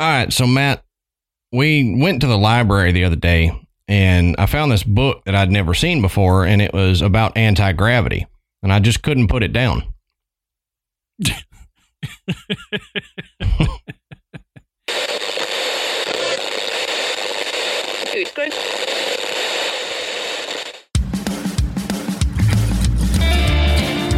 All right, so Matt, we went to the library the other day and I found this book that I'd never seen before and it was about anti-gravity and I just couldn't put it down.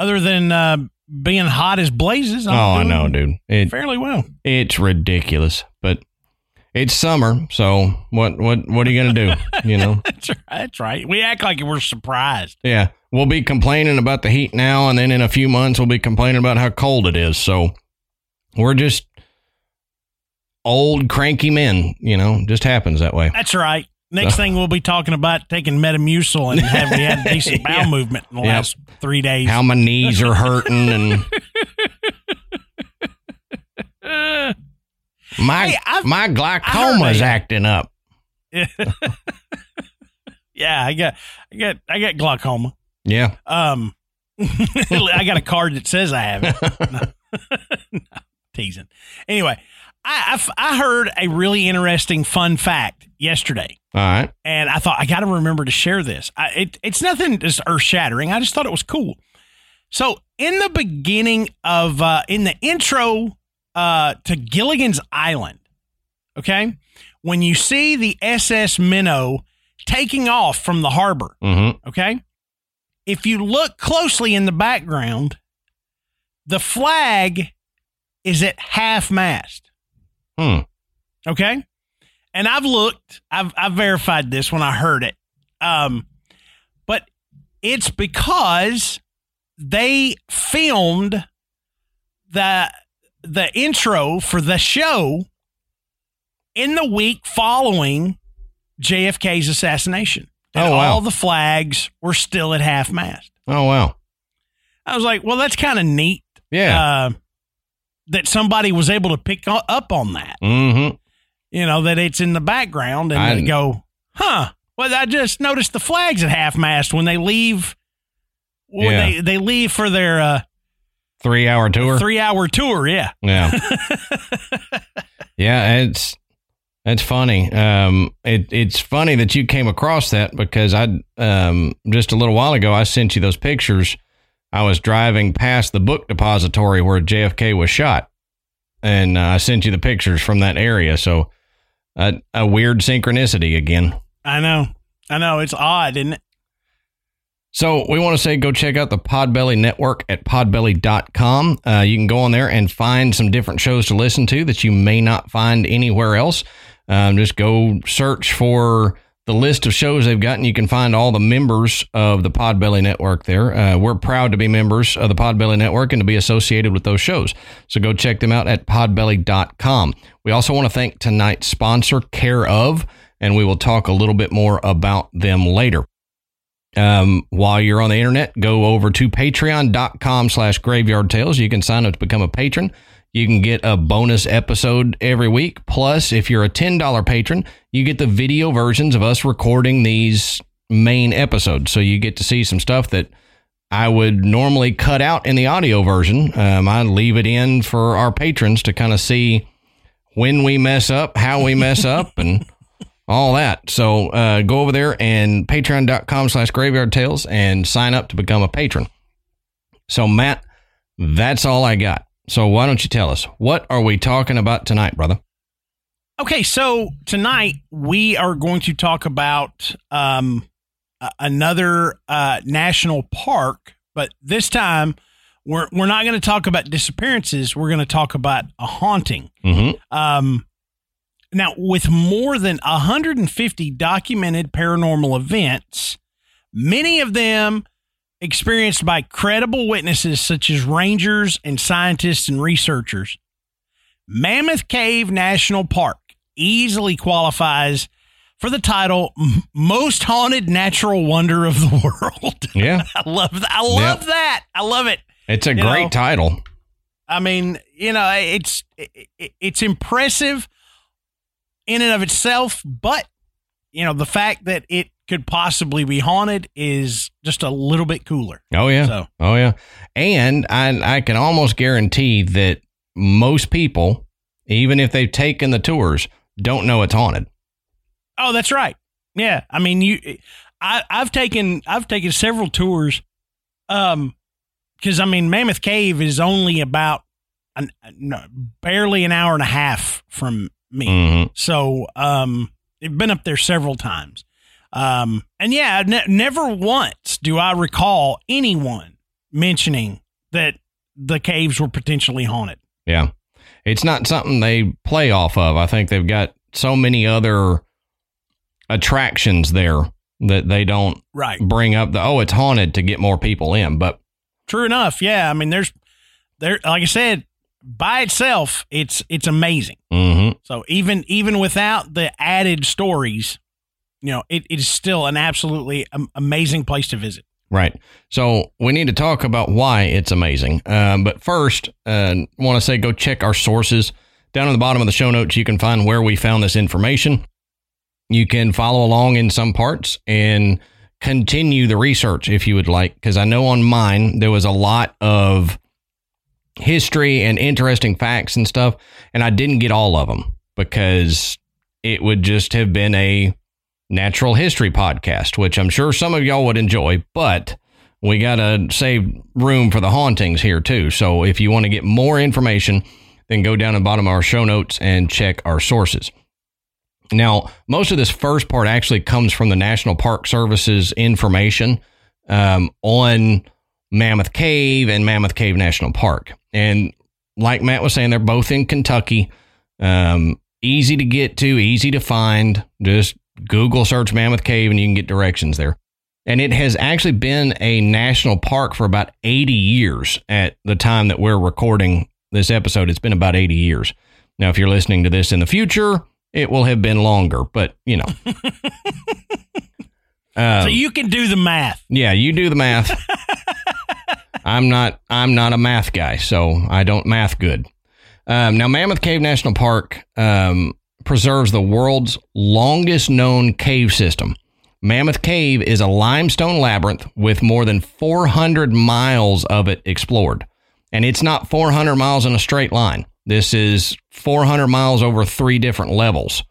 Other than uh, being hot as blazes, I'm oh, I know, dude. It, fairly well. it's ridiculous, but it's summer, so what what what are you gonna do? You know? That's right. That's right. We act like we're surprised. Yeah, we'll be complaining about the heat now, and then in a few months we'll be complaining about how cold it is. So we're just old cranky men. You know, just happens that way. That's right. Next thing we'll be talking about taking Metamucil and have we had decent bowel Yeah. movement in the last three days. How my knees are hurting and my Hey, my I glaucoma's heard a- acting up. yeah, I got, I got, I got glaucoma. Yeah. Um, I got a card that says I have it. No, teasing. Anyway, I, I I heard a really interesting fun fact yesterday, All right. and I thought I got to remember to share this. I, it, it's nothing just earth shattering. I just thought it was cool. So, in the beginning of, uh, in the intro uh, to Gilligan's Island, okay, when you see the SS Minnow taking off from the harbor, Mm-hmm. Okay. If you look closely in the background, the flag is at half mast. Hmm. Okay. And I've looked, I've, I've verified this when I heard it. Um, but it's because they filmed the the intro for the show in the week following JFK's assassination. And Oh, wow. all the flags were still at half mast. Oh wow. I was like, well, that's kind of neat Yeah. uh, that somebody was able to pick up on that. mm-hmm. You know, that it's in the background and I- they go, huh, well, I just noticed the flags at half mast when they leave. When Yeah. they, they leave for their uh, Three hour tour. three hour tour, yeah. Yeah. yeah, it's it's funny. Um it it's funny that you came across that because I um just a little while ago I sent you those pictures. I was driving past the book depository where JFK was shot. And uh, I sent you the pictures from that area. So uh, a weird synchronicity again. I know. I know. It's odd, isn't it? So we want to say go check out the Podbelly Network at podbelly.com. Uh, you can go on there and find some different shows to listen to that you may not find anywhere else. Um, just go search for the list of shows they've gotten. you can find all the members of the Podbelly Network there. Uh, we're proud to be members of the Podbelly Network and to be associated with those shows. So go check them out at podbelly.com. We also want to thank tonight's sponsor, Care/Of, and we will talk a little bit more about them later um, while you're on the internet, go over to patreon.com slash graveyard tales. You can sign up to become a patron. You can get a bonus episode every week. Plus, if you're a $10 patron, you get the video versions of us recording these main episodes. So you get to see some stuff that I would normally cut out in the audio version. Um, I leave it in for our patrons to kind of see when we mess up, how we mess up, and all that. So uh, go over there and patreon.com slash graveyard tales and sign up to become a patron. So, Matt, that's all I got. So, why don't you tell us what are we talking about tonight, brother? Okay, so tonight we are going to talk about um, another uh, national park, but this time we're we're not going to talk about disappearances. We're going to talk about a haunting. Mm-hmm. Um, now, with more than 150 documented paranormal events, many of them experienced by credible witnesses such as rangers and scientists and researchers, Mammoth Cave National Park easily qualifies for the title most haunted natural wonder of the world. Yeah. I love that. I love yep. that. I love it. It's a you great know, title. I mean, you know, it's it, it's impressive in and of itself, but you know, the fact that it could possibly be haunted is just a little bit cooler. Oh yeah. So. Oh yeah. And I I can almost guarantee that most people, even if they've taken the tours, don't know it's haunted. Oh, that's right. Yeah, I mean, you, I, I've taken, I've taken several tours, um, because I mean, Mammoth Cave is only about an, no, barely an hour and a half from me. Mm-hmm. So, um, I've been up there several times. Um, and yeah, ne- never once do I recall anyone mentioning that the caves were potentially haunted. Yeah. It's not something they play off of. I think they've got so many other attractions there that they don't right. bring up the oh it's haunted to get more people in but true enough yeah i mean there's there like i said by itself it's it's amazing mm-hmm. so even even without the added stories you know it, it is still an absolutely amazing place to visit. Right. So we need to talk about why it's amazing. Um, but first uh, want to say go check our sources. Down at the bottom of the show notes you can find where we found this information. You can follow along in some parts and continue the research if you would like, because I know on mine there was a lot of history and interesting facts and stuff, and I didn't get all of them because it would just have been a natural history podcast, which I'm sure some of y'all would enjoy, but we got to save room for the hauntings here too. So if you want to get more information, then go down to the bottom of our show notes and check our sources. Now, most of this first part actually comes from the National Park Service's information um, on Mammoth Cave and Mammoth Cave National Park. And like Matt was saying, they're both in Kentucky. Um, easy to get to, easy to find. Just Google search Mammoth Cave and you can get directions there. And it has actually been a national park for about 80 years at the time that we're recording this episode. It's been about 80 years. Now, if you're listening to this in the future, it will have been longer, but you know. um, so you can do the math. Yeah, you do the math. I'm not. I'm not a math guy, so I don't math good. Um, now, Mammoth Cave National Park um, preserves the world's longest known cave system. Mammoth Cave is a limestone labyrinth with more than 400 miles of it explored. And it's not 400 miles in a straight line. This is 400 miles over three different levels.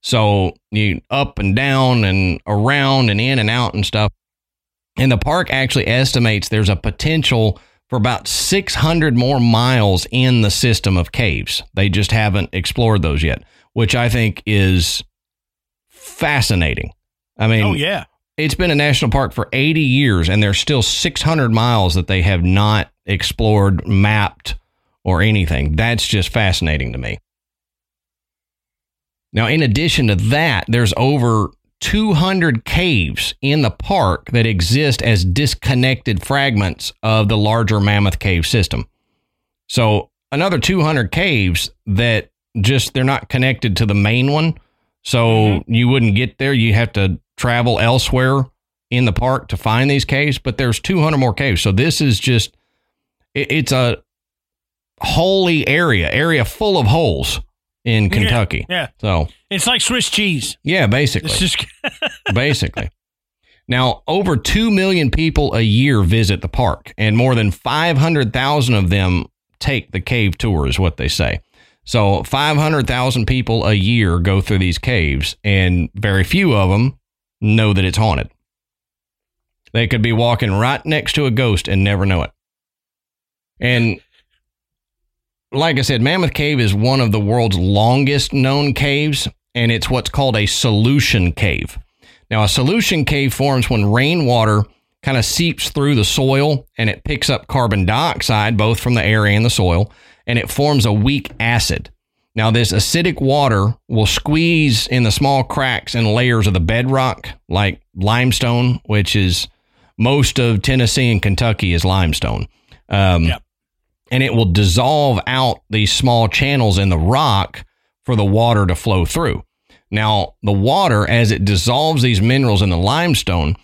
So you up and down and around and in and out and stuff. And the park actually estimates there's a potential for about 600 more miles in the system of caves. They just haven't explored those yet, which I think is fascinating. I mean, oh, yeah. It's been a national park for 80 years, and there's still 600 miles that they have not explored, mapped, or anything. That's just fascinating to me. Now, in addition to that, there's over 200 caves in the park that exist as disconnected fragments of the larger Mammoth Cave system. So, another 200 caves that just they're not connected to the main one. So, mm-hmm. you wouldn't get there. You have to travel elsewhere in the park to find these caves, but there's 200 more caves. So, this is just it, it's a holy area, area full of holes in Kentucky. Yeah. yeah. So it's like Swiss cheese. Yeah, basically. Just basically. Now, over 2 million people a year visit the park, and more than 500,000 of them take the cave tour, is what they say. So, 500,000 people a year go through these caves, and very few of them know that it's haunted. They could be walking right next to a ghost and never know it. And like I said, Mammoth Cave is one of the world's longest known caves, and it's what's called a solution cave. Now, a solution cave forms when rainwater kind of seeps through the soil and it picks up carbon dioxide, both from the air and the soil, and it forms a weak acid. Now, this acidic water will squeeze in the small cracks and layers of the bedrock, like limestone, which is most of Tennessee and Kentucky is limestone. Um, yep. and it will dissolve out these small channels in the rock for the water to flow through. Now, the water, as it dissolves these minerals in the limestone,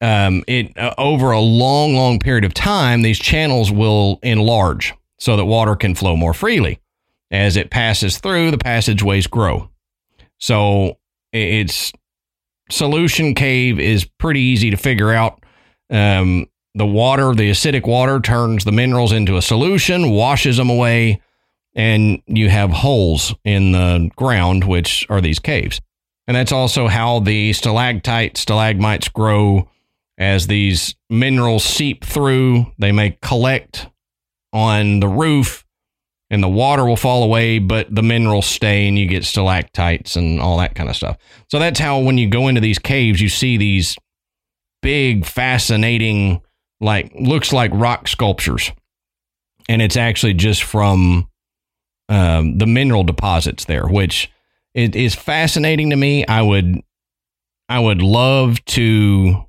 um, it uh, over a long, long period of time, these channels will enlarge so that water can flow more freely. As it passes through, the passageways grow. So it's solution cave is pretty easy to figure out. Um, the water, the acidic water, turns the minerals into a solution, washes them away, and you have holes in the ground, which are these caves. And that's also how the stalactite, stalagmites grow as these minerals seep through. They may collect on the roof and the water will fall away, but the minerals stay and you get stalactites and all that kind of stuff. So that's how when you go into these caves, you see these big, fascinating, like looks like rock sculptures. And it's actually just from um, the mineral deposits there, which it is fascinating to me. I would I would love to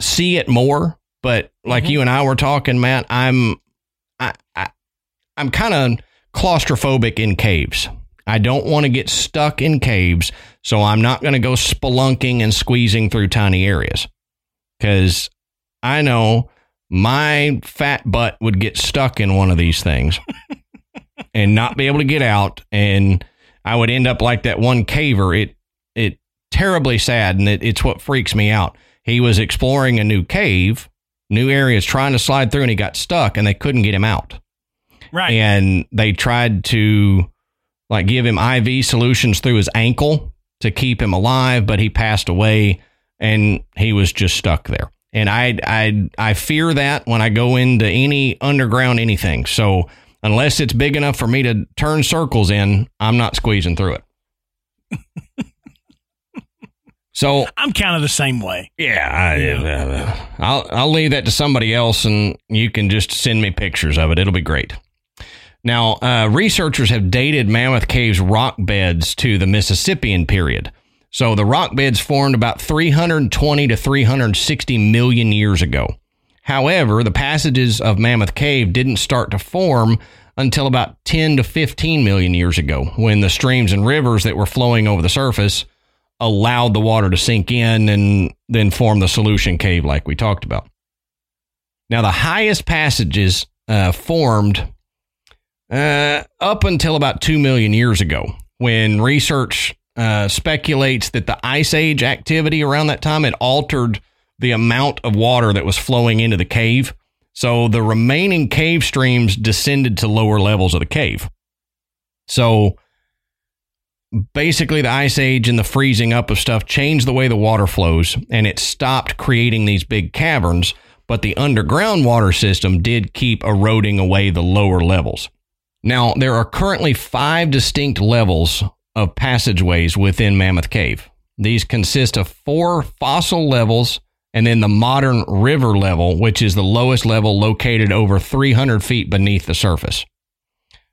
see it more, but like mm-hmm. you and I were talking, Matt, I'm I, I I'm kind of claustrophobic in caves. I don't want to get stuck in caves, so I'm not going to go spelunking and squeezing through tiny areas. Cuz I know my fat butt would get stuck in one of these things and not be able to get out and I would end up like that one caver. It it terribly sad and it, it's what freaks me out. He was exploring a new cave new areas trying to slide through and he got stuck and they couldn't get him out. Right. And they tried to like give him IV solutions through his ankle to keep him alive, but he passed away and he was just stuck there. And I I I fear that when I go into any underground anything. So unless it's big enough for me to turn circles in, I'm not squeezing through it. So I'm kind of the same way. Yeah, I, I'll I'll leave that to somebody else, and you can just send me pictures of it. It'll be great. Now, uh, researchers have dated Mammoth Cave's rock beds to the Mississippian period. So the rock beds formed about 320 to 360 million years ago. However, the passages of Mammoth Cave didn't start to form until about 10 to 15 million years ago, when the streams and rivers that were flowing over the surface allowed the water to sink in and then form the solution cave, like we talked about. Now, the highest passages uh, formed uh, up until about 2 million years ago when research uh, speculates that the ice age activity around that time had altered the amount of water that was flowing into the cave. So the remaining cave streams descended to lower levels of the cave. So basically the ice age and the freezing up of stuff changed the way the water flows and it stopped creating these big caverns but the underground water system did keep eroding away the lower levels. Now there are currently five distinct levels of passageways within mammoth cave. These consist of four fossil levels and then the modern river level which is the lowest level located over 300 feet beneath the surface.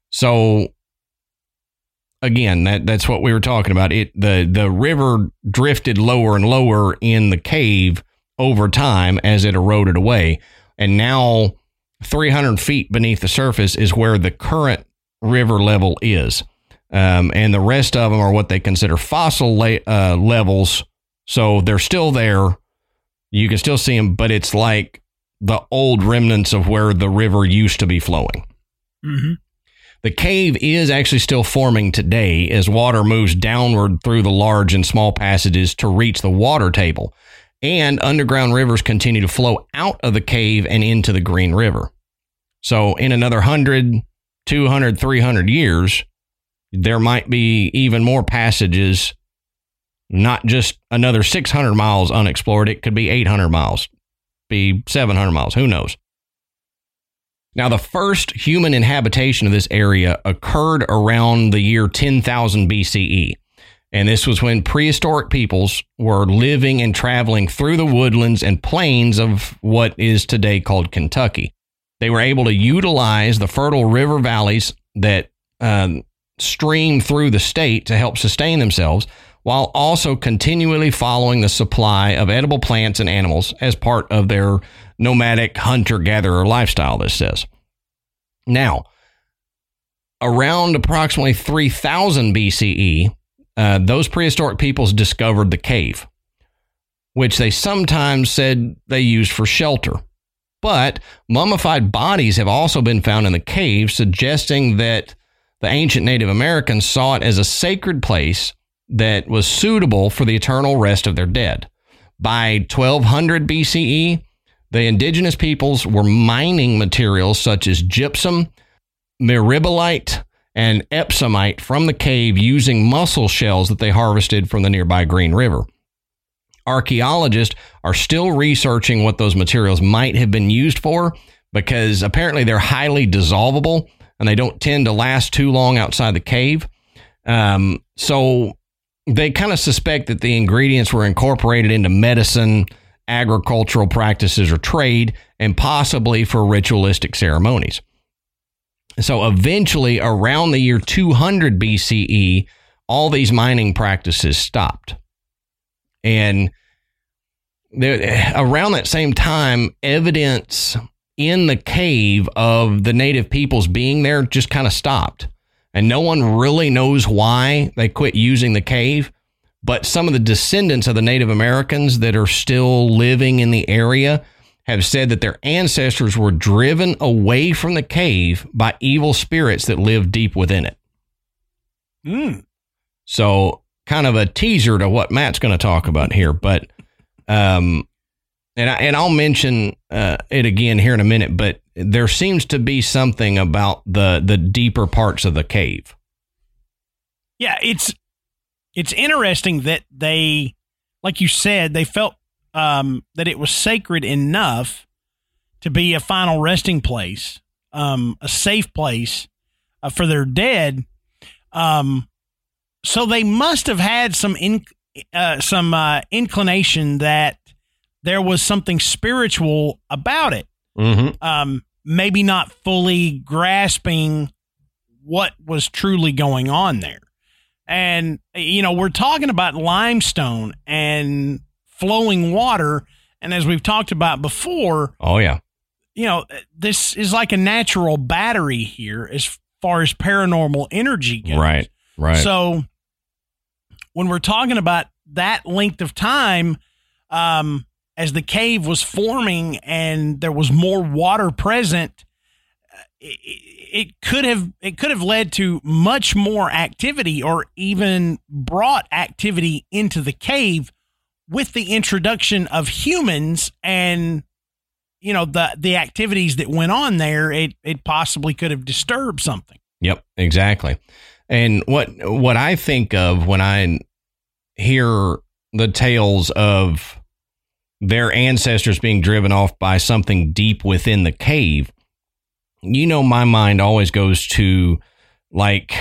So again, that that's what we were talking about. It the the river drifted lower and lower in the cave over time as it eroded away, and now 300 feet beneath the surface is where the current river level is, um, and the rest of them are what they consider fossil la- uh, levels. So they're still there. You can still see them, but it's like the old remnants of where the river used to be flowing. Mm-hmm. The cave is actually still forming today as water moves downward through the large and small passages to reach the water table. And underground rivers continue to flow out of the cave and into the Green River. So, in another 100, 200, 300 years, there might be even more passages, not just another 600 miles unexplored. It could be 800 miles, be 700 miles, who knows? Now, the first human inhabitation of this area occurred around the year 10,000 BCE. And this was when prehistoric peoples were living and traveling through the woodlands and plains of what is today called Kentucky. They were able to utilize the fertile river valleys that um, stream through the state to help sustain themselves, while also continually following the supply of edible plants and animals as part of their nomadic hunter gatherer lifestyle, this says. Now, around approximately 3000 BCE, uh, those prehistoric peoples discovered the cave, which they sometimes said they used for shelter. But mummified bodies have also been found in the cave, suggesting that the ancient Native Americans saw it as a sacred place that was suitable for the eternal rest of their dead. By 1200 BCE, the indigenous peoples were mining materials such as gypsum, mirabilite, and epsomite from the cave using mussel shells that they harvested from the nearby Green River. Archaeologists are still researching what those materials might have been used for because apparently they're highly dissolvable and they don't tend to last too long outside the cave. Um, so they kind of suspect that the ingredients were incorporated into medicine, agricultural practices, or trade, and possibly for ritualistic ceremonies. So eventually, around the year 200 BCE, all these mining practices stopped. And there, around that same time, evidence in the cave of the native peoples being there just kind of stopped. And no one really knows why they quit using the cave. But some of the descendants of the Native Americans that are still living in the area have said that their ancestors were driven away from the cave by evil spirits that lived deep within it. Mm. So, kind of a teaser to what Matt's going to talk about here, but um, and I, and I'll mention uh, it again here in a minute, but there seems to be something about the the deeper parts of the cave. Yeah, it's it's interesting that they, like you said, they felt um, that it was sacred enough to be a final resting place, um, a safe place uh, for their dead. Um, so they must have had some in, uh, some uh, inclination that there was something spiritual about it. Mm-hmm. Um, maybe not fully grasping what was truly going on there. And, you know, we're talking about limestone and flowing water. And as we've talked about before, Oh yeah, you know, this is like a natural battery here as far as paranormal energy goes. right, right. So when we're talking about that length of time, um, as the cave was forming and there was more water present, it, it could have it could have led to much more activity or even brought activity into the cave with the introduction of humans and you know the the activities that went on there it it possibly could have disturbed something Yep, exactly. And what what I think of when I hear the tales of their ancestors being driven off by something deep within the cave, you know, my mind always goes to like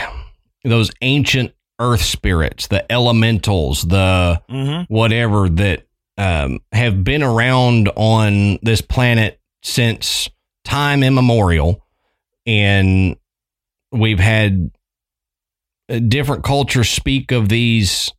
those ancient earth spirits, the elementals, the mm-hmm. whatever that um, have been around on this planet since time immemorial. And we've had uh, different cultures speak of these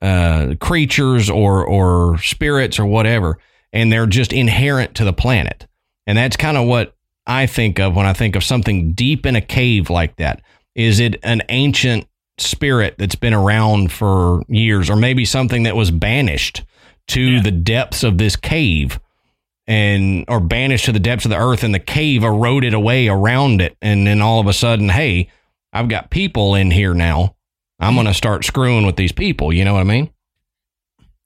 uh, creatures or, or spirits or whatever, and they're just inherent to the planet. And that's kind of what I think of when I think of something deep in a cave like that. Is it an ancient spirit that's been around for years, or maybe something that was banished to Yeah. the depths of this cave and or banished to the depths of the earth and the cave eroded away around it and then all of a sudden hey i've got people in here now i'm going to start screwing with these people you know what i mean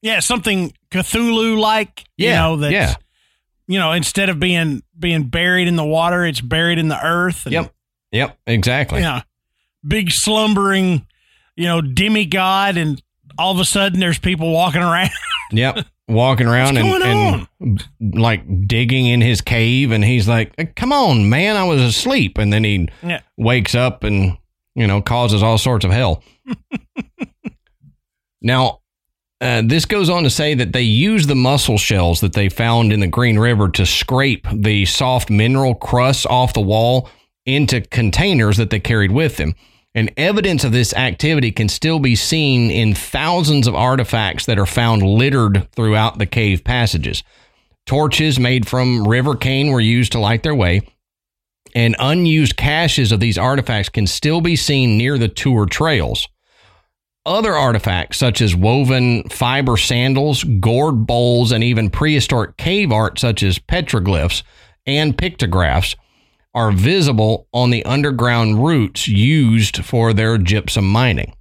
yeah something cthulhu like you Yeah, know that's yeah. You know instead of being being buried in the water it's buried in the earth and, yep. Yep. Exactly. You know big slumbering you know demigod and all of a sudden there's people walking around. Yep. Walking around and, and like digging in his cave and he's like come on man. I was asleep. And then he Yeah. wakes up and you know causes all sorts of hell. Now uh, this goes on to say that they use the mussel shells that they found in the Green River to scrape the soft mineral crusts off the wall into containers that they carried with them. And evidence of this activity can still be seen in thousands of artifacts that are found littered throughout the cave passages. Torches made from river cane were used to light their way. And unused caches of these artifacts can still be seen near the tour trails. Other artifacts, such as woven fiber sandals, gourd bowls, and even prehistoric cave art, such as petroglyphs and pictographs, are visible on the underground routes used for their gypsum mining.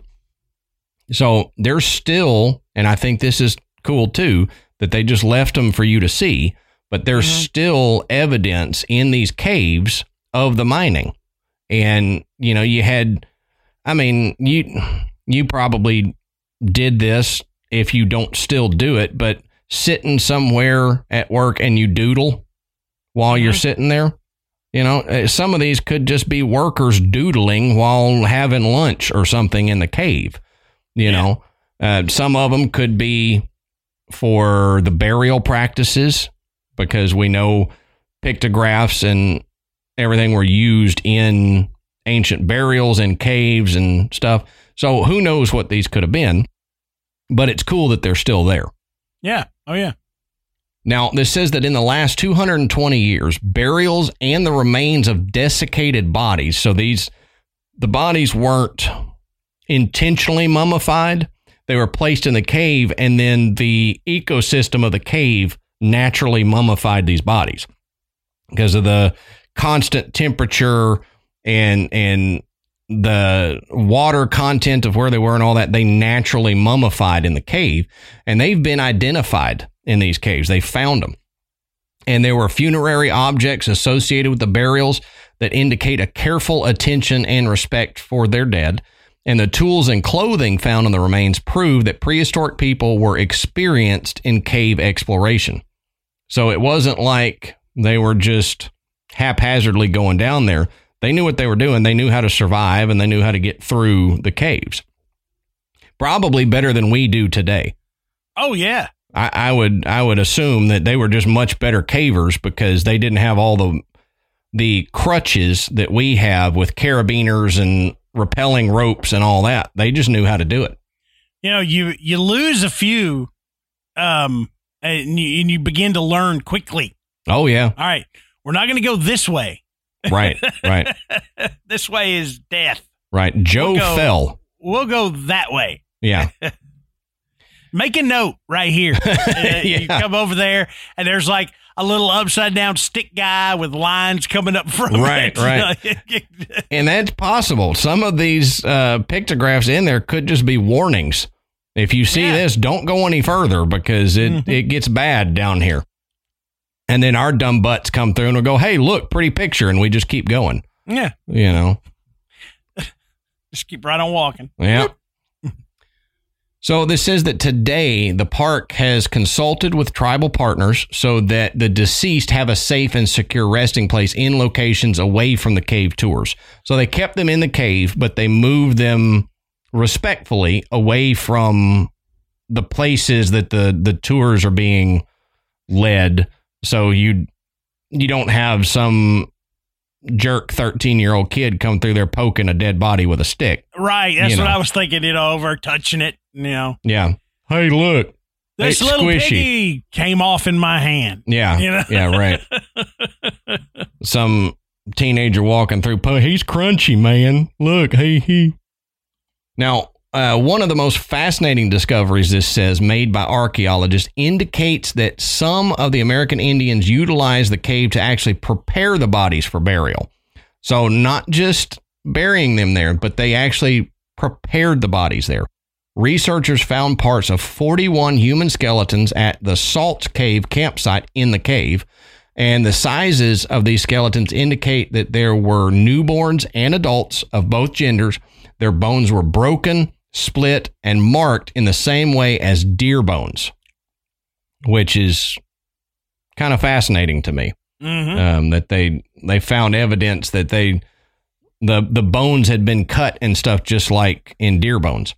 So there's still, and I think this is cool too, that they just left them for you to see, but there's mm-hmm. still evidence in these caves of the mining. And, you know, you had, I mean, you, you probably did this if you don't still do it, but sitting somewhere at work and you doodle while you're sitting there. You know, uh, some of these could just be workers doodling while having lunch or something in the cave. You yeah. know, uh, some of them could be for the burial practices because we know pictographs and everything were used in ancient burials and caves and stuff. So who knows what these could have been, but it's cool that they're still there. Yeah. Oh, yeah. Now, this says that in the last 220 years, burials and the remains of desiccated bodies, so these, the bodies weren't intentionally mummified, they were placed in the cave, and then the ecosystem of the cave naturally mummified these bodies because of the constant temperature and, and the water content of where they were and all that, they naturally mummified in the cave. And they've been identified in these caves. They found them. And there were funerary objects associated with the burials that indicate a careful attention and respect for their dead. And the tools and clothing found in the remains prove that prehistoric people were experienced in cave exploration. So it wasn't like they were just haphazardly going down there. They knew what they were doing. They knew how to survive and they knew how to get through the caves. Probably better than we do today. Oh yeah. I, I would I would assume that they were just much better cavers because they didn't have all the the crutches that we have with carabiners and rappelling ropes and all that. They just knew how to do it. You know, you you lose a few, um, and you, and you begin to learn quickly. Oh yeah. All right, we're not going to go this way. Right, right. this way is death. Right. Joe we'll go, fell. We'll go that way. Yeah. Make a note right here. yeah. You come over there, and there's like a little upside down stick guy with lines coming up from right, it. Right, and that's possible. Some of these uh, pictographs in there could just be warnings. If you see yeah. this, don't go any further because it, mm-hmm. it gets bad down here. And then our dumb butts come through and we'll go, hey, look, pretty picture. And we just keep going. Yeah. You know, just keep right on walking. Yeah. So this says that today the park has consulted with tribal partners so that the deceased have a safe and secure resting place in locations away from the cave tours. So they kept them in the cave, but they moved them respectfully away from the places that the the tours are being led so you you don't have some jerk 13 year old kid come through there poking a dead body with a stick. Right. That's what know. I was thinking, you know, over touching it, you know. Yeah. Hey, look. This little squishy. piggy came off in my hand. Yeah. You know? Yeah, right. some teenager walking through, he's crunchy, man. Look, hey, he. Now, uh, one of the most fascinating discoveries, this says, made by archaeologists indicates that some of the American Indians utilized the cave to actually prepare the bodies for burial. So, not just burying them there, but they actually prepared the bodies there. Researchers found parts of 41 human skeletons at the Salt Cave campsite in the cave, and the sizes of these skeletons indicate that there were newborns and adults of both genders. Their bones were broken split, and marked in the same way as deer bones, which is kind of fascinating to me. Mm-hmm. Um, that they they found evidence that they the the bones had been cut and stuff just like in deer bones.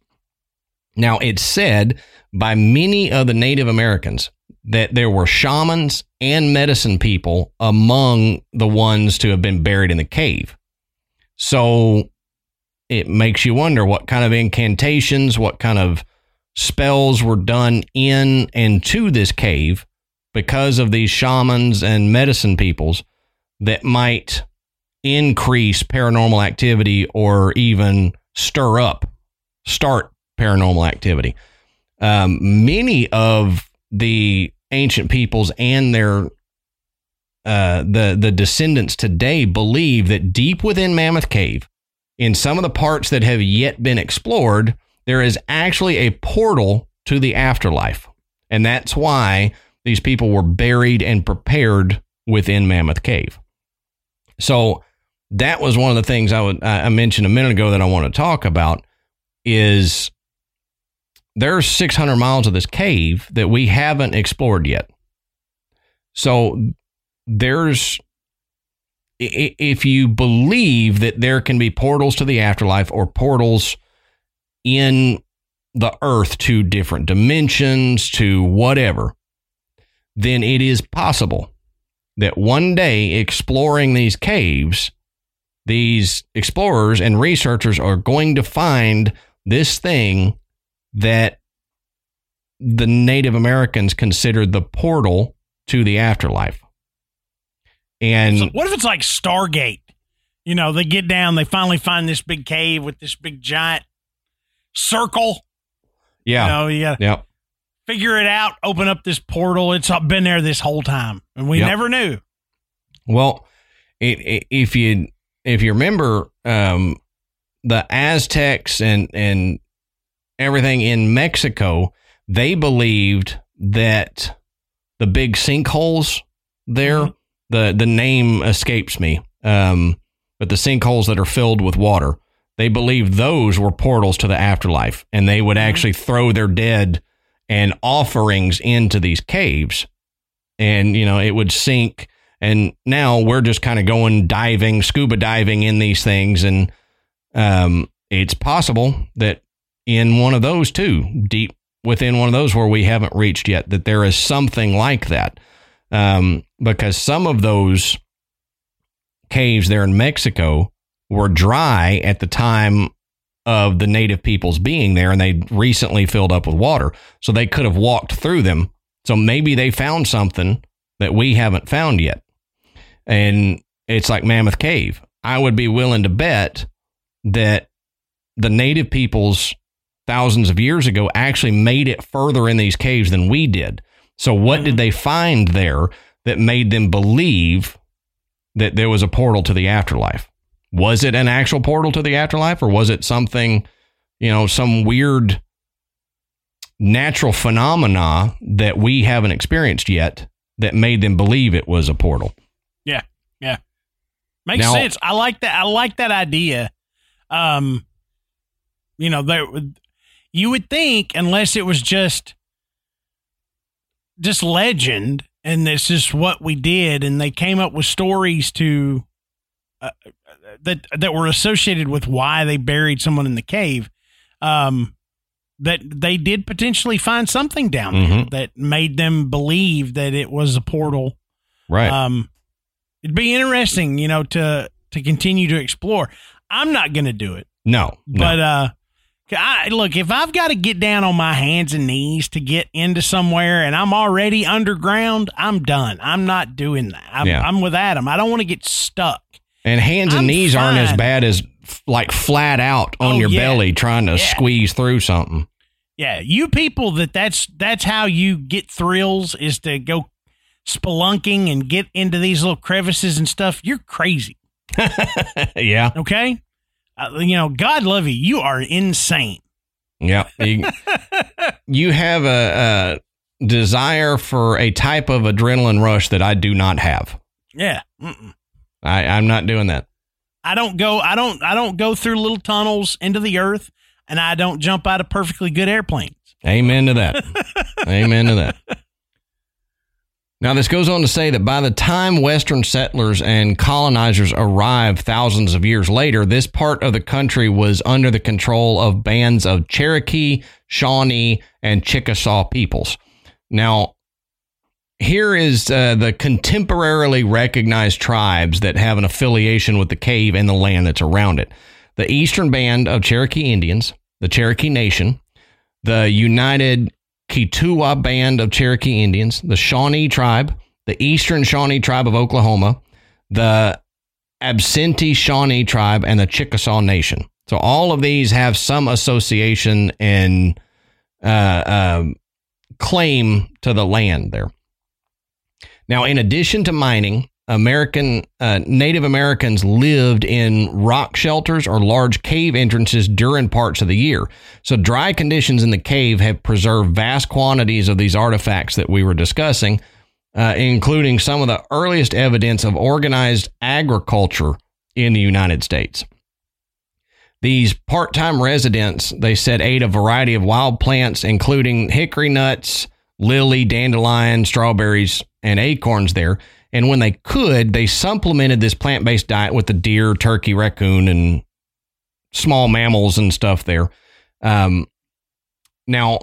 Now it's said by many of the Native Americans that there were shamans and medicine people among the ones to have been buried in the cave. So it makes you wonder what kind of incantations, what kind of spells were done in and to this cave because of these shamans and medicine peoples that might increase paranormal activity or even stir up, start paranormal activity. Um, many of the ancient peoples and their uh, the the descendants today believe that deep within Mammoth Cave, in some of the parts that have yet been explored, there is actually a portal to the afterlife, and that's why these people were buried and prepared within Mammoth Cave. So that was one of the things I would I mentioned a minute ago that I want to talk about is there's 600 miles of this cave that we haven't explored yet. So there's if you believe that there can be portals to the afterlife or portals in the earth to different dimensions to whatever then it is possible that one day exploring these caves these explorers and researchers are going to find this thing that the Native Americans considered the portal to the afterlife. And so what if it's like Stargate? You know, they get down, they finally find this big cave with this big giant circle. Yeah. You know, you got yep. figure it out, open up this portal. It's been there this whole time, and we Yep. never knew. Well, it, it, if you if you remember um, the Aztecs and and everything in Mexico, they believed that the big sinkholes there, Mhm. The the name escapes me, um, but the sinkholes that are filled with water, they believed those were portals to the afterlife, and they would Mhm. actually throw their dead and offerings into these caves, and you know it would sink. And now we're just kind of going diving, scuba diving in these things, and um, it's possible that in one of those too, deep within one of those where we haven't reached yet, that there is something like that. Um, because some of those caves there in Mexico were dry at the time of the native peoples being there, and they recently filled up with water. So they could have walked through them. So maybe they found something that we haven't found yet. And it's like Mammoth Cave. I would be willing to bet that the native peoples thousands of years ago actually made it further in these caves than we did. So what did mm-hmm. they find there that made them believe that there was a portal to the afterlife? Was it an actual portal to the afterlife or was it something, you know, some weird natural phenomena that we haven't experienced yet that made them believe it was a portal? Yeah. Yeah. Makes Now- sense. I like that. I like that idea. Um, you know, there you would think unless it was just just legend and this is what we did and they came up with stories to uh, that that were associated with why they buried someone in the cave um that they did potentially find something down there Mhm. that made them believe that it was a portal Right. um, it'd be interesting, you know, to to continue to explore. I'm not going to do it, no. no. but uh, I, look, if I've got to get down on my hands and knees to get into somewhere, and I'm already underground, I'm done. I'm not doing that. I'm, Yeah. I'm with Adam. I don't want to get stuck. And hands and I'm knees aren't as bad as like flat out on Oh, your yeah. belly trying to Yeah. squeeze through something. Yeah, you people that that's that's how you get thrills is to go spelunking and get into these little crevices and stuff. You're crazy. yeah. Okay. Uh, you know, God love you. You are insane. Yeah. You, you have a, a desire for a type of adrenaline rush that I do not have. Yeah. Mm-mm. I, I'm not doing that. I don't go. I don't. I don't go through little tunnels into the earth, and I don't jump out of perfectly good airplanes. Amen to that. Amen to that. Now, this goes on to say that by the time Western settlers and colonizers arrived thousands of years later, this part of the country was under the control of bands of Cherokee, Shawnee, and Chickasaw peoples. Now, here is uh, the contemporarily recognized tribes that have an affiliation with the cave and the land that's around it the Eastern Band of Cherokee Indians, the Cherokee Nation, the United Keetoowah Band of Cherokee Indians, the Shawnee Tribe, the Eastern Shawnee Tribe of Oklahoma, the Absentee Shawnee Tribe, and the Chickasaw Nation. So all of these have some association and uh, um, claim to the land there. Now, in addition to mining, American uh, Native Americans lived in rock shelters or large cave entrances during parts of the year. So dry conditions in the cave have preserved vast quantities of these artifacts that we were discussing, uh, including some of the earliest evidence of organized agriculture in the United States. These part-time residents, they said, ate a variety of wild plants, including hickory nuts, lily, dandelion, strawberries, and acorns there and when they could, they supplemented this plant based diet with the deer, turkey, raccoon, and small mammals and stuff there. Um, now,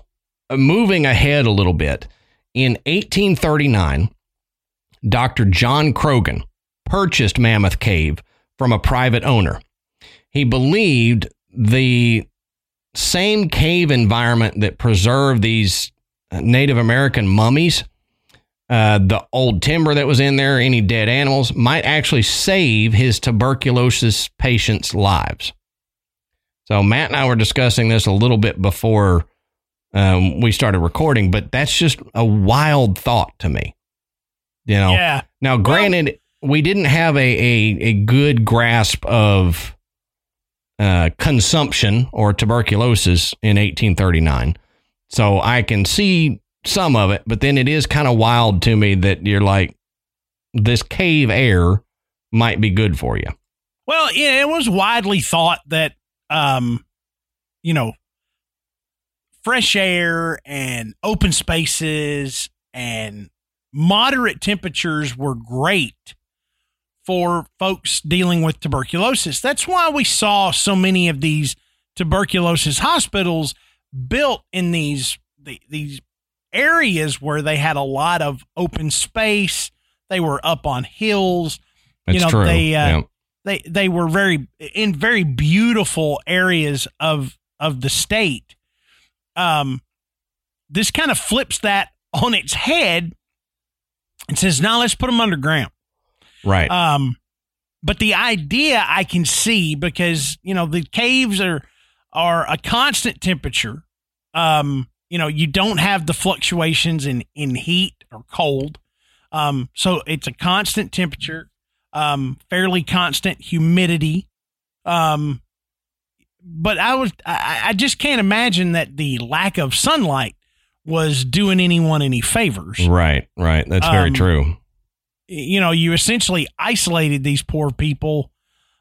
moving ahead a little bit, in 1839, Dr. John Croghan purchased Mammoth Cave from a private owner. He believed the same cave environment that preserved these Native American mummies uh, the old timber that was in there, any dead animals, might actually save his tuberculosis patients' lives. So, Matt and I were discussing this a little bit before um, we started recording, but that's just a wild thought to me. You know? Yeah. Now, granted, well, we didn't have a, a, a good grasp of uh, consumption or tuberculosis in 1839. So I can see some of it, but then it is kind of wild to me that you're like, this cave air might be good for you. Well, yeah, it was widely thought that, um, you know, fresh air and open spaces and moderate temperatures were great for folks dealing with tuberculosis. That's why we saw so many of these tuberculosis hospitals built in these the, these areas where they had a lot of open space. They were up on hills. That's you know, true. they uh, yeah. they they were very in very beautiful areas of of the state. Um, this kind of flips that on its head and says, "Now let's put them underground." Right. Um, but the idea I can see because you know the caves are are a constant temperature. Um, you know, you don't have the fluctuations in, in heat or cold. Um, so it's a constant temperature, um, fairly constant humidity. Um, but I was, I, I just can't imagine that the lack of sunlight was doing anyone any favors. Right, right. That's very Um, true. You know, you essentially isolated these poor people,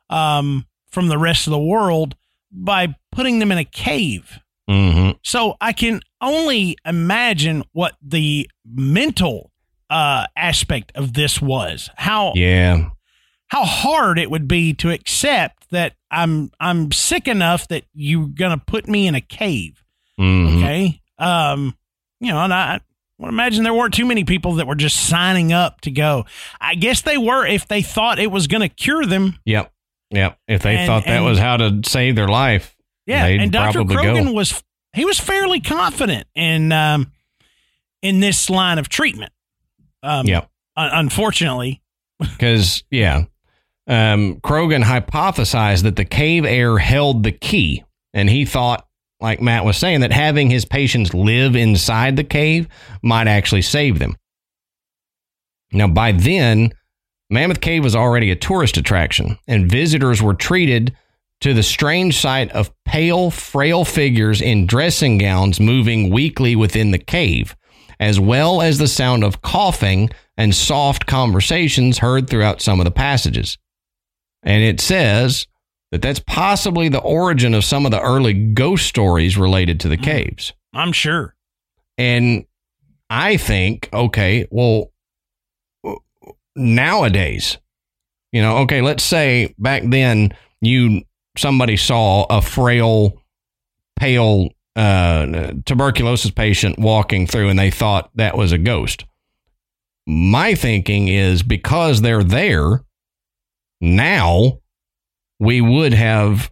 um, from the rest of the world by putting them in a cave. hmm So I can only imagine what the mental uh, aspect of this was. How Yeah. how hard it would be to accept that I'm I'm sick enough that you're gonna put me in a cave. hmm Okay. Um, you know, and I, imagine there weren't too many people that were just signing up to go. I guess they were if they thought it was gonna cure them. Yep. Yep. If they And- thought that was how to save their life, Yeah, and Dr. probably Croghan go. was he was fairly confident in um in this line of treatment. Um, Yep. unfortunately, Because, yeah, um, Croghan hypothesized that the cave air held the key. And he thought, like Matt was saying, that having his patients live inside the cave might actually save them. Now, by then, Mammoth Cave was already a tourist attraction, and visitors were treated to the strange sight of pale, frail figures in dressing gowns moving weakly within the cave, as well as the sound of coughing and soft conversations heard throughout some of the passages. And it says that that's possibly the origin of some of the early ghost stories related to the mm. caves. I'm sure. And I think, okay, well, nowadays, you know, okay, let's say back then you somebody saw a frail, pale uh, tuberculosis patient walking through and they thought that was a ghost. My thinking is because they're there now, we would have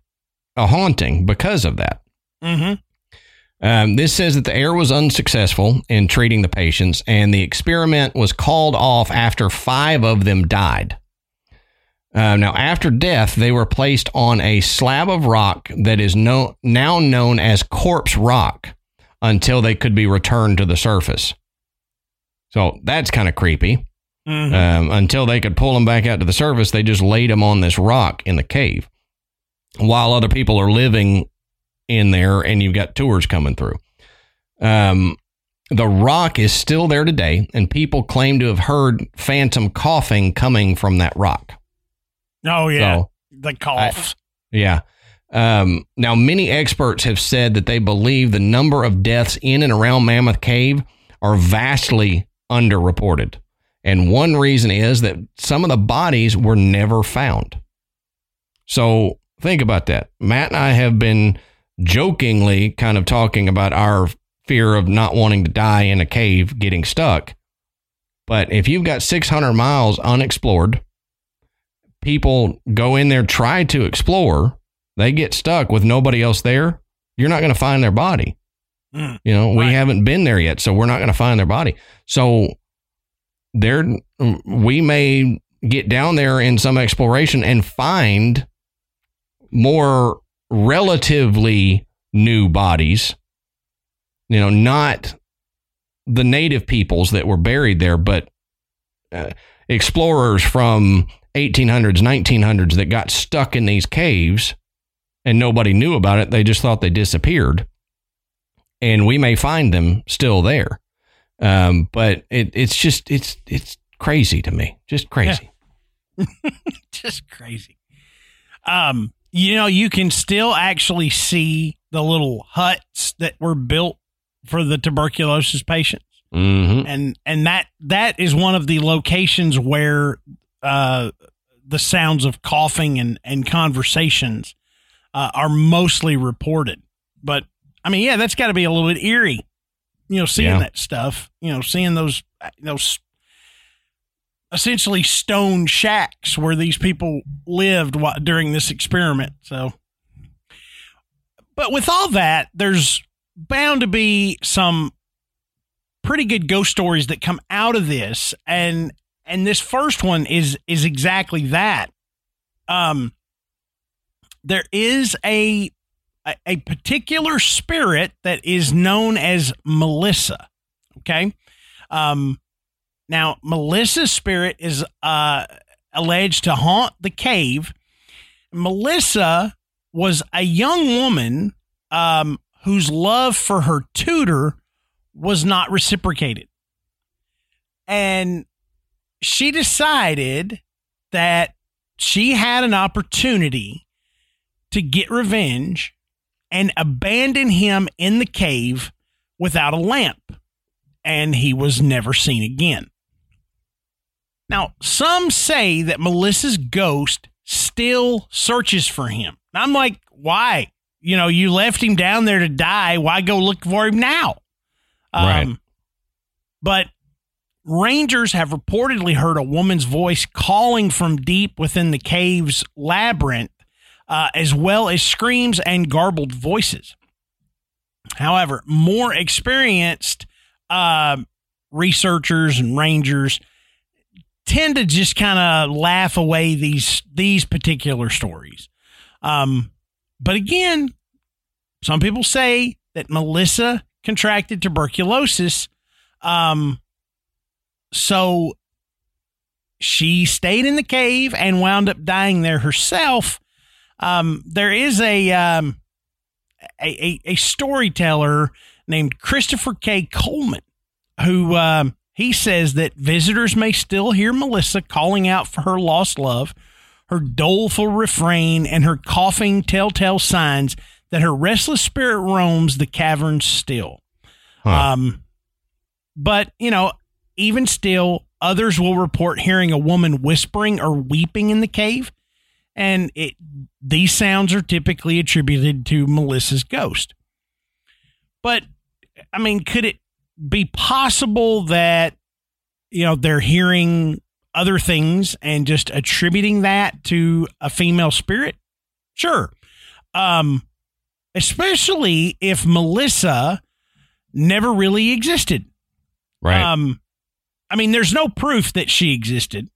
a haunting because of that. Mm-hmm. Um, this says that the air was unsuccessful in treating the patients, and the experiment was called off after five of them died. Uh, now, after death, they were placed on a slab of rock that is no, now known as corpse rock until they could be returned to the surface. So that's kind of creepy. Mm-hmm. Um, until they could pull them back out to the surface, they just laid them on this rock in the cave while other people are living in there and you've got tours coming through. Um, the rock is still there today, and people claim to have heard phantom coughing coming from that rock. Oh, yeah. So, the coughs. I, yeah. Um, now, many experts have said that they believe the number of deaths in and around Mammoth Cave are vastly underreported. And one reason is that some of the bodies were never found. So think about that. Matt and I have been jokingly kind of talking about our fear of not wanting to die in a cave getting stuck. But if you've got 600 miles unexplored, people go in there, try to explore, they get stuck with nobody else there, you're not going to find their body. Mm, you know, right. we haven't been there yet, so we're not going to find their body. So there, we may get down there in some exploration and find more relatively new bodies, you know, not the native peoples that were buried there, but uh, explorers from 1800s, 1900s that got stuck in these caves and nobody knew about it. They just thought they disappeared. And we may find them still there. Um, but it, it's just, it's, it's crazy to me. Just crazy. Yeah. just crazy. Um, you know, you can still actually see the little huts that were built for the tuberculosis patients. Mm-hmm. And and that that is one of the locations where uh, the sounds of coughing and and conversations uh, are mostly reported. But I mean, yeah, that's got to be a little bit eerie, you know, seeing yeah. that stuff, you know, seeing those those essentially stone shacks where these people lived while, during this experiment. So, but with all that, there's bound to be some pretty good ghost stories that come out of this, and and this first one is is exactly that. Um, there is a a, a particular spirit that is known as Melissa. Okay. Um, now, Melissa's spirit is uh, alleged to haunt the cave. Melissa was a young woman um, whose love for her tutor was not reciprocated. And she decided that she had an opportunity to get revenge and abandon him in the cave without a lamp. And he was never seen again. Now, some say that Melissa's ghost still searches for him. I'm like, why? You know, you left him down there to die. Why go look for him now? Right. Um, but rangers have reportedly heard a woman's voice calling from deep within the cave's labyrinth, uh, as well as screams and garbled voices. However, more experienced uh, researchers and rangers tend to just kind of laugh away these these particular stories. Um, but again, some people say that Melissa contracted tuberculosis. Um, so she stayed in the cave and wound up dying there herself. Um, there is a, um, a, a, a storyteller named Christopher K. Coleman who um, he says that visitors may still hear Melissa calling out for her lost love, her doleful refrain, and her coughing telltale signs that her restless spirit roams the caverns still. Huh. Um, but, you know, even still, others will report hearing a woman whispering or weeping in the cave. And it, these sounds are typically attributed to Melissa's ghost. But, I mean, could it be possible that you know they're hearing other things and just attributing that to a female spirit? Sure. Um especially if Melissa never really existed. Right. Um, I mean, there's no proof that she existed.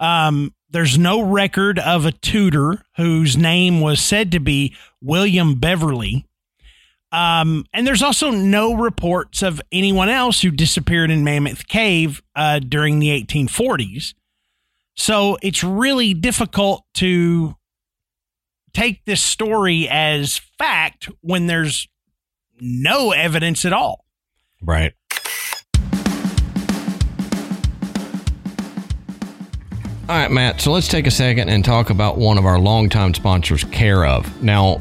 Um, there's no record of a tutor whose name was said to be William Beverly. Um, and there's also no reports of anyone else who disappeared in Mammoth Cave uh, during the 1840s. So it's really difficult to take this story as fact when there's no evidence at all. right. All right, Matt. So let's take a second and talk about one of our longtime sponsors, Care of. Now,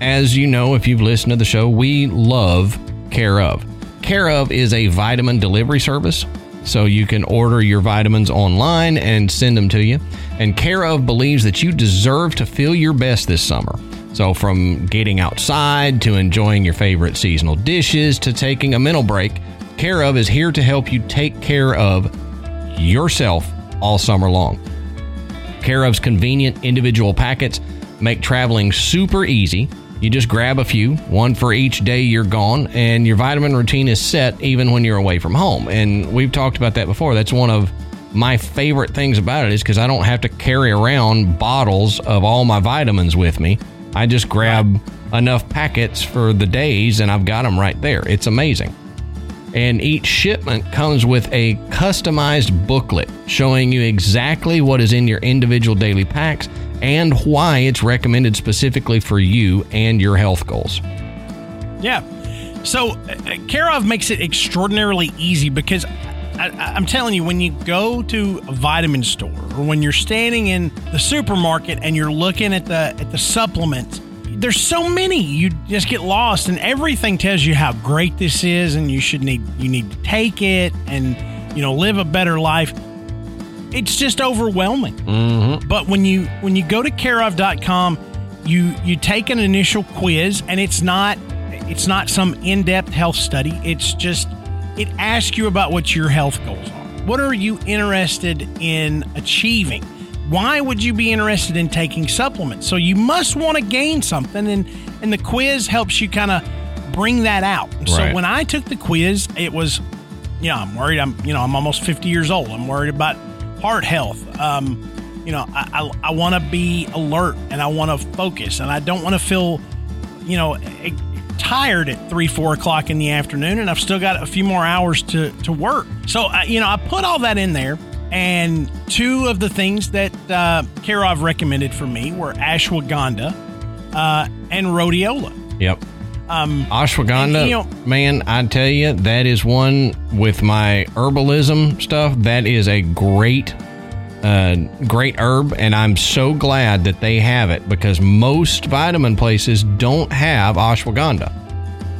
as you know, if you've listened to the show, we love Care of. Care of is a vitamin delivery service. So you can order your vitamins online and send them to you. And Care of believes that you deserve to feel your best this summer. So, from getting outside to enjoying your favorite seasonal dishes to taking a mental break, Care of is here to help you take care of yourself all summer long. Care of's convenient individual packets make traveling super easy. You just grab a few, one for each day you're gone, and your vitamin routine is set even when you're away from home. And we've talked about that before. That's one of my favorite things about it is because I don't have to carry around bottles of all my vitamins with me. I just grab enough packets for the days and I've got them right there. It's amazing. And each shipment comes with a customized booklet showing you exactly what is in your individual daily packs and why it's recommended specifically for you and your health goals. Yeah. So, of makes it extraordinarily easy because I, I'm telling you, when you go to a vitamin store or when you're standing in the supermarket and you're looking at the at the supplements, there's so many you just get lost, and everything tells you how great this is, and you should need you need to take it and you know live a better life. It's just overwhelming. Mm-hmm. But when you when you go to careof.com, you you take an initial quiz and it's not it's not some in-depth health study. It's just it asks you about what your health goals are. What are you interested in achieving? Why would you be interested in taking supplements? So you must want to gain something and and the quiz helps you kind of bring that out. So when I took the quiz, it was you know, I'm worried. I'm, you know, I'm almost 50 years old. I'm worried about heart health. Um, you know, I, I, I want to be alert and I want to focus and I don't want to feel, you know, tired at three, four o'clock in the afternoon. And I've still got a few more hours to, to work. So, I, you know, I put all that in there. And two of the things that uh, Care/Of recommended for me were ashwagandha uh, and rhodiola. Yep. Um, Ashwagandha, And, you know- man, I tell you, that is one with my herbalism stuff. That is a great, uh, great herb, and I'm so glad that they have it because most vitamin places don't have ashwagandha.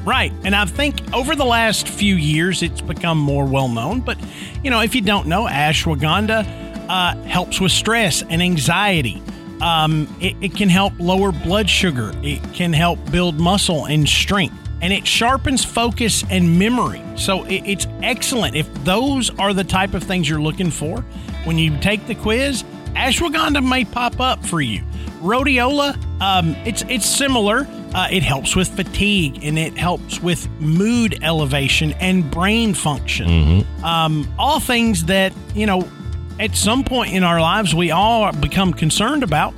Right. And I think over the last few years, it's become more well known. But, you know, if you don't know, ashwagandha uh, helps with stress and anxiety. Um, it, it can help lower blood sugar, it can help build muscle and strength, and it sharpens focus and memory. So it, it's excellent. If those are the type of things you're looking for when you take the quiz, ashwagandha may pop up for you. Rhodiola, um, it's it's similar. Uh, it helps with fatigue and it helps with mood elevation and brain function. Um, all things that you know, at some point in our lives, we all become concerned about.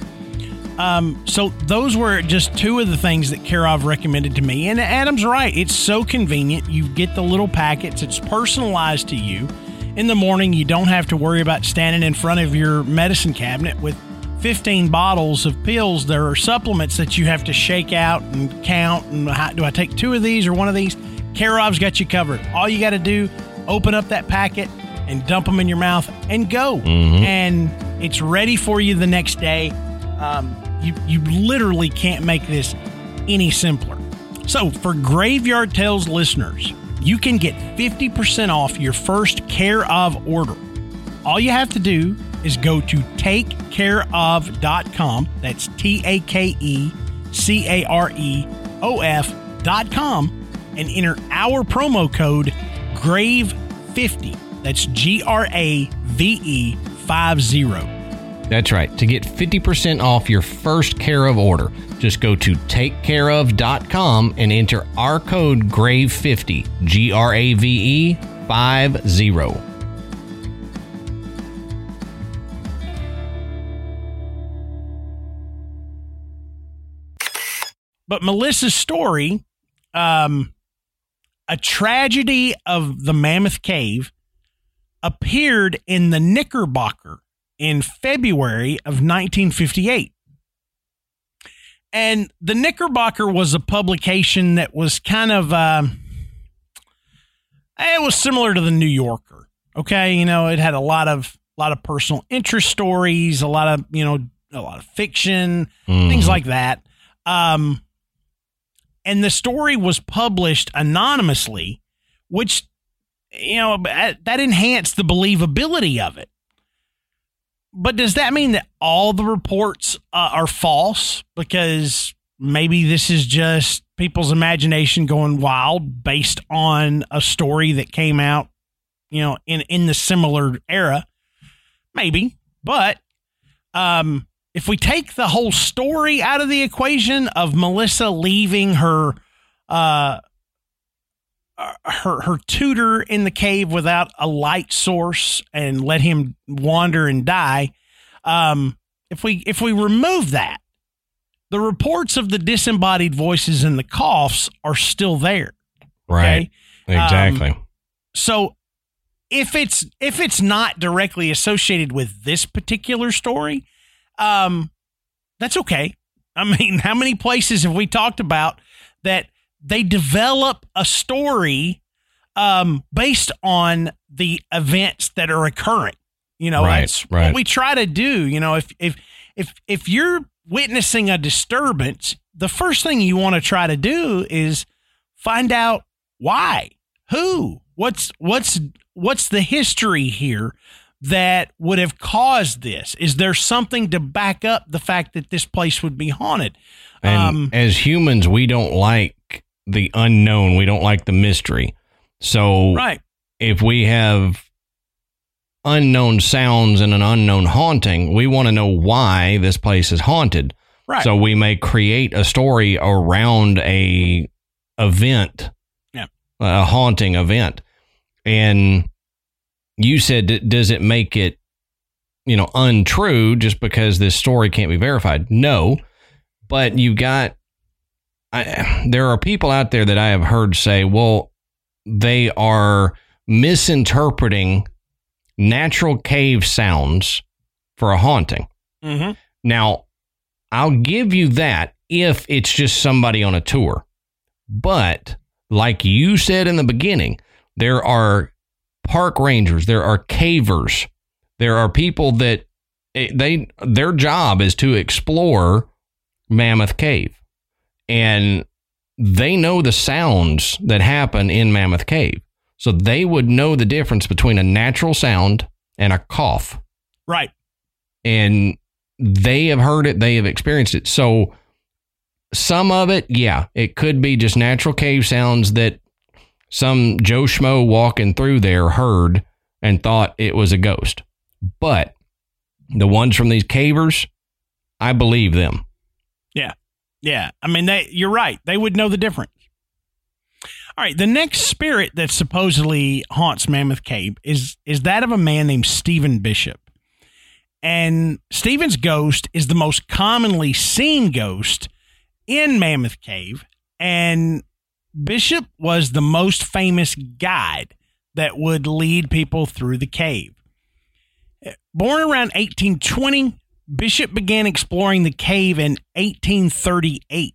Um, so those were just two of the things that Care/Of recommended to me. And Adam's right; it's so convenient. You get the little packets; it's personalized to you. In the morning, you don't have to worry about standing in front of your medicine cabinet with 15 bottles of pills. There are supplements that you have to shake out and count. And how, do I take two of these or one of these? Care/Of's got you covered. All you got to do, open up that packet and dump them in your mouth and go. And it's ready for you the next day. Um, you, you literally can't make this any simpler. So, for Graveyard Tales listeners, you can get 50% off your first Care of order. All you have to do is go to takecareof.com. That's T A K E C A R E O F.com and enter our promo code GRAVE50. That's G R A V E 50. That's right. To get 50% off your first care of order, just go to takecareof.com and enter our code GRAVE50, G R A V E 50. But Melissa's story, um, a tragedy of the Mammoth Cave, appeared in the Knickerbocker in February of 1958. And the Knickerbocker was a publication that was kind of, uh, it was similar to the New Yorker. Okay, you know, it had a lot of a lot of personal interest stories, a lot of you know, a lot of fiction, mm. things like that. Um, and the story was published anonymously, which you know that enhanced the believability of it. But does that mean that all the reports uh, are false? Because maybe this is just people's imagination going wild based on a story that came out, you know, in in the similar era. Maybe, but um, if we take the whole story out of the equation of Melissa leaving her uh her her tutor in the cave without a light source and let him wander and die um if we if we remove that the reports of the disembodied voices and the coughs are still there. Right. Okay? exactly. um, so if it's if it's not directly associated with this particular story um, that's okay. I mean, how many places have we talked about that they develop a story um, based on the events that are occurring? You know, right, that's right. what we try to do. You know, if if if if you're witnessing a disturbance, the first thing you want to try to do is find out why, who, what's what's what's the history here that would have caused this? Is there something to back up the fact that this place would be haunted? And um, as humans, we don't like the unknown. We don't like the mystery. So, right. if we have unknown sounds and an unknown haunting, we want to know why this place is haunted. Right. So we may create a story around a event, yeah. a haunting event. And you said, does it make it, you know, untrue just because this story can't be verified? No, but you've got, I, there are people out there that I have heard say, well, they are misinterpreting natural cave sounds for a haunting. Mm-hmm. Now, I'll give you that if it's just somebody on a tour. But like you said in the beginning, there are park rangers, there are cavers, there are people that eh, they their job is to explore Mammoth Cave. And they know the sounds that happen in Mammoth Cave. So they would know the difference between a natural sound and a cough. Right. And they have heard it, they have experienced it. So some of it, yeah, it could be just natural cave sounds that some Joe Schmo walking through there heard and thought it was a ghost. But the ones from these cavers, I believe them. Yeah. Yeah. I mean, they, you're right. They would know the difference. All right. The next spirit that supposedly haunts Mammoth Cave is, is that of a man named Stephen Bishop. And Stephen's ghost is the most commonly seen ghost in Mammoth Cave. And Bishop was the most famous guide that would lead people through the cave. Born around 1820, Bishop began exploring the cave in 1838.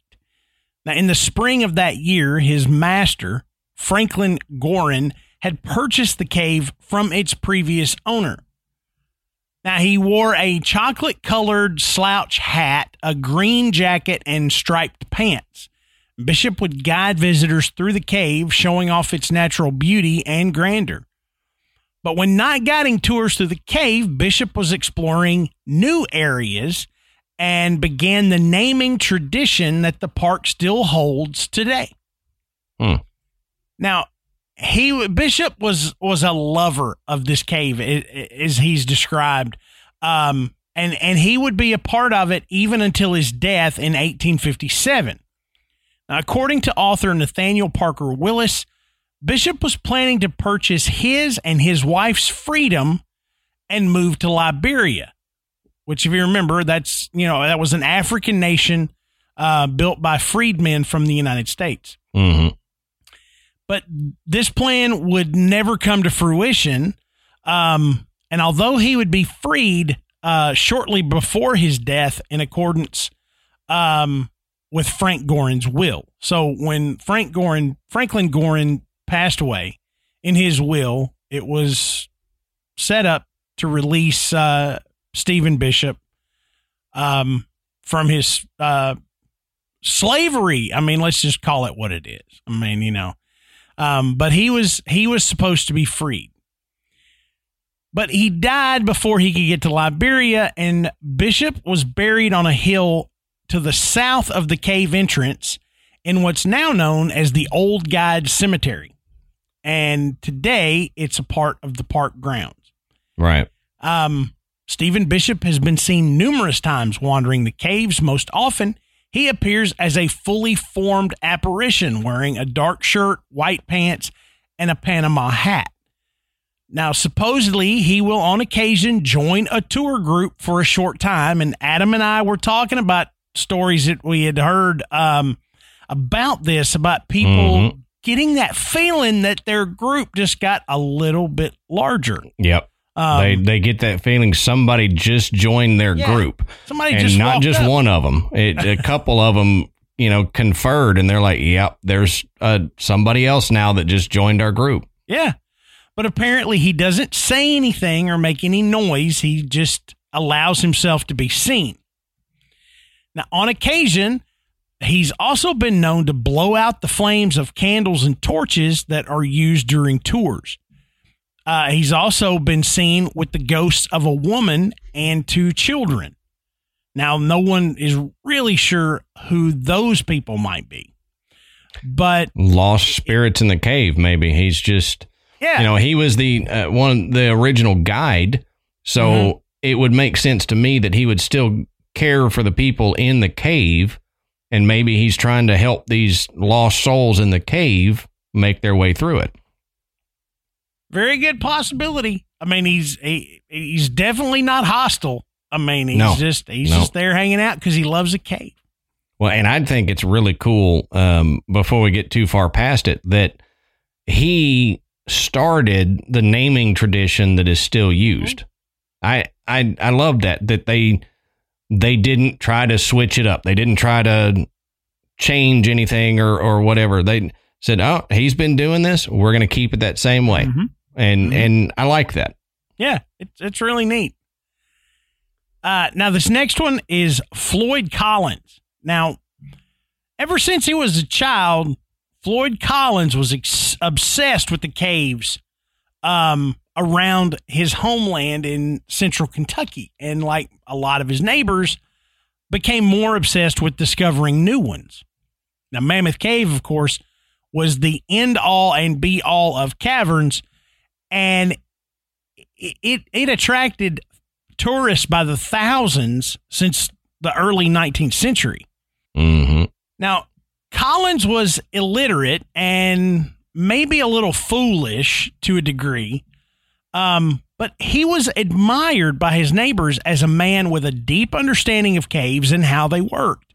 Now, in the spring of that year, his master, Franklin Gorin, had purchased the cave from its previous owner. Now, he wore a chocolate colored slouch hat, a green jacket, and striped pants. Bishop would guide visitors through the cave, showing off its natural beauty and grandeur. But when not guiding tours through the cave, Bishop was exploring new areas and began the naming tradition that the park still holds today. Hmm. Now, he Bishop was was a lover of this cave, as he's described. Um, and and he would be a part of it even until his death in 1857. According to author Nathaniel Parker Willis, Bishop was planning to purchase his and his wife's freedom and move to Liberia, which, if you remember, that's you know that was an African nation uh, built by freedmen from the United States. hmm But this plan would never come to fruition. Um, and although he would be freed uh, shortly before his death in accordance um, with Frank Gorin's will. So when Frank Gorin, Franklin Gorin passed away in his will, it was set up to release uh, Stephen Bishop um, from his uh, slavery. I mean, let's just call it what it is. I mean, you know, um, but he was he was supposed to be freed. But he died before he could get to Liberia, and Bishop was buried on a hill to the south of the cave entrance in what's now known as the Old Guide Cemetery. And today it's a part of the park grounds. Right. Um, Stephen Bishop has been seen numerous times wandering the caves. Most often, he appears as a fully formed apparition wearing a dark shirt, white pants, and a Panama hat. Now, supposedly, he will on occasion join a tour group for a short time. And Adam and I were talking about stories that we had heard um, about this, about people Mhm. getting that feeling that their group just got a little bit larger. Yep. Um, they they get that feeling somebody just joined their Yeah. group, somebody and just not just up. one of them. It, a couple of them, you know, conferred, and they're like, "Yep, there's uh, somebody else now that just joined our group." Yeah. But apparently he doesn't say anything or make any noise. He just allows himself to be seen. Now, on occasion, he's also been known to blow out the flames of candles and torches that are used during tours. Uh, he's also been seen with the ghosts of a woman and two children. Now, no one is really sure who those people might be. But Lost spirits in the cave. Maybe he's just yeah, you know he was the uh, one the original guide, so Mhm. it would make sense to me that he would still care for the people in the cave, and maybe he's trying to help these lost souls in the cave make their way through it. very good possibility. I mean, he's he, he's definitely not hostile. I mean, he's No. just he's No. just there hanging out because he loves a cave. Well, and I think it's really cool. Um, before we get too far past it, that he started the naming tradition that is still used. I I I love that that they they didn't try to switch it up. They didn't try to change anything or or whatever. They said, "Oh, he's been doing this. We're going to keep it that same way." Mhm. And Mhm. and I like that. Yeah, it's it's really neat. Uh, now this next one is Floyd Collins. Now, ever since he was a child, Floyd Collins was ex- obsessed with the caves um, around his homeland in central Kentucky, and like a lot of his neighbors, became more obsessed with discovering new ones. Now, Mammoth Cave, of course, was the end all and be all of caverns, and it, it it attracted tourists by the thousands since the early 19th century. hmm Now, Collins was illiterate and maybe a little foolish to a degree, um, but he was admired by his neighbors as a man with a deep understanding of caves and how they worked.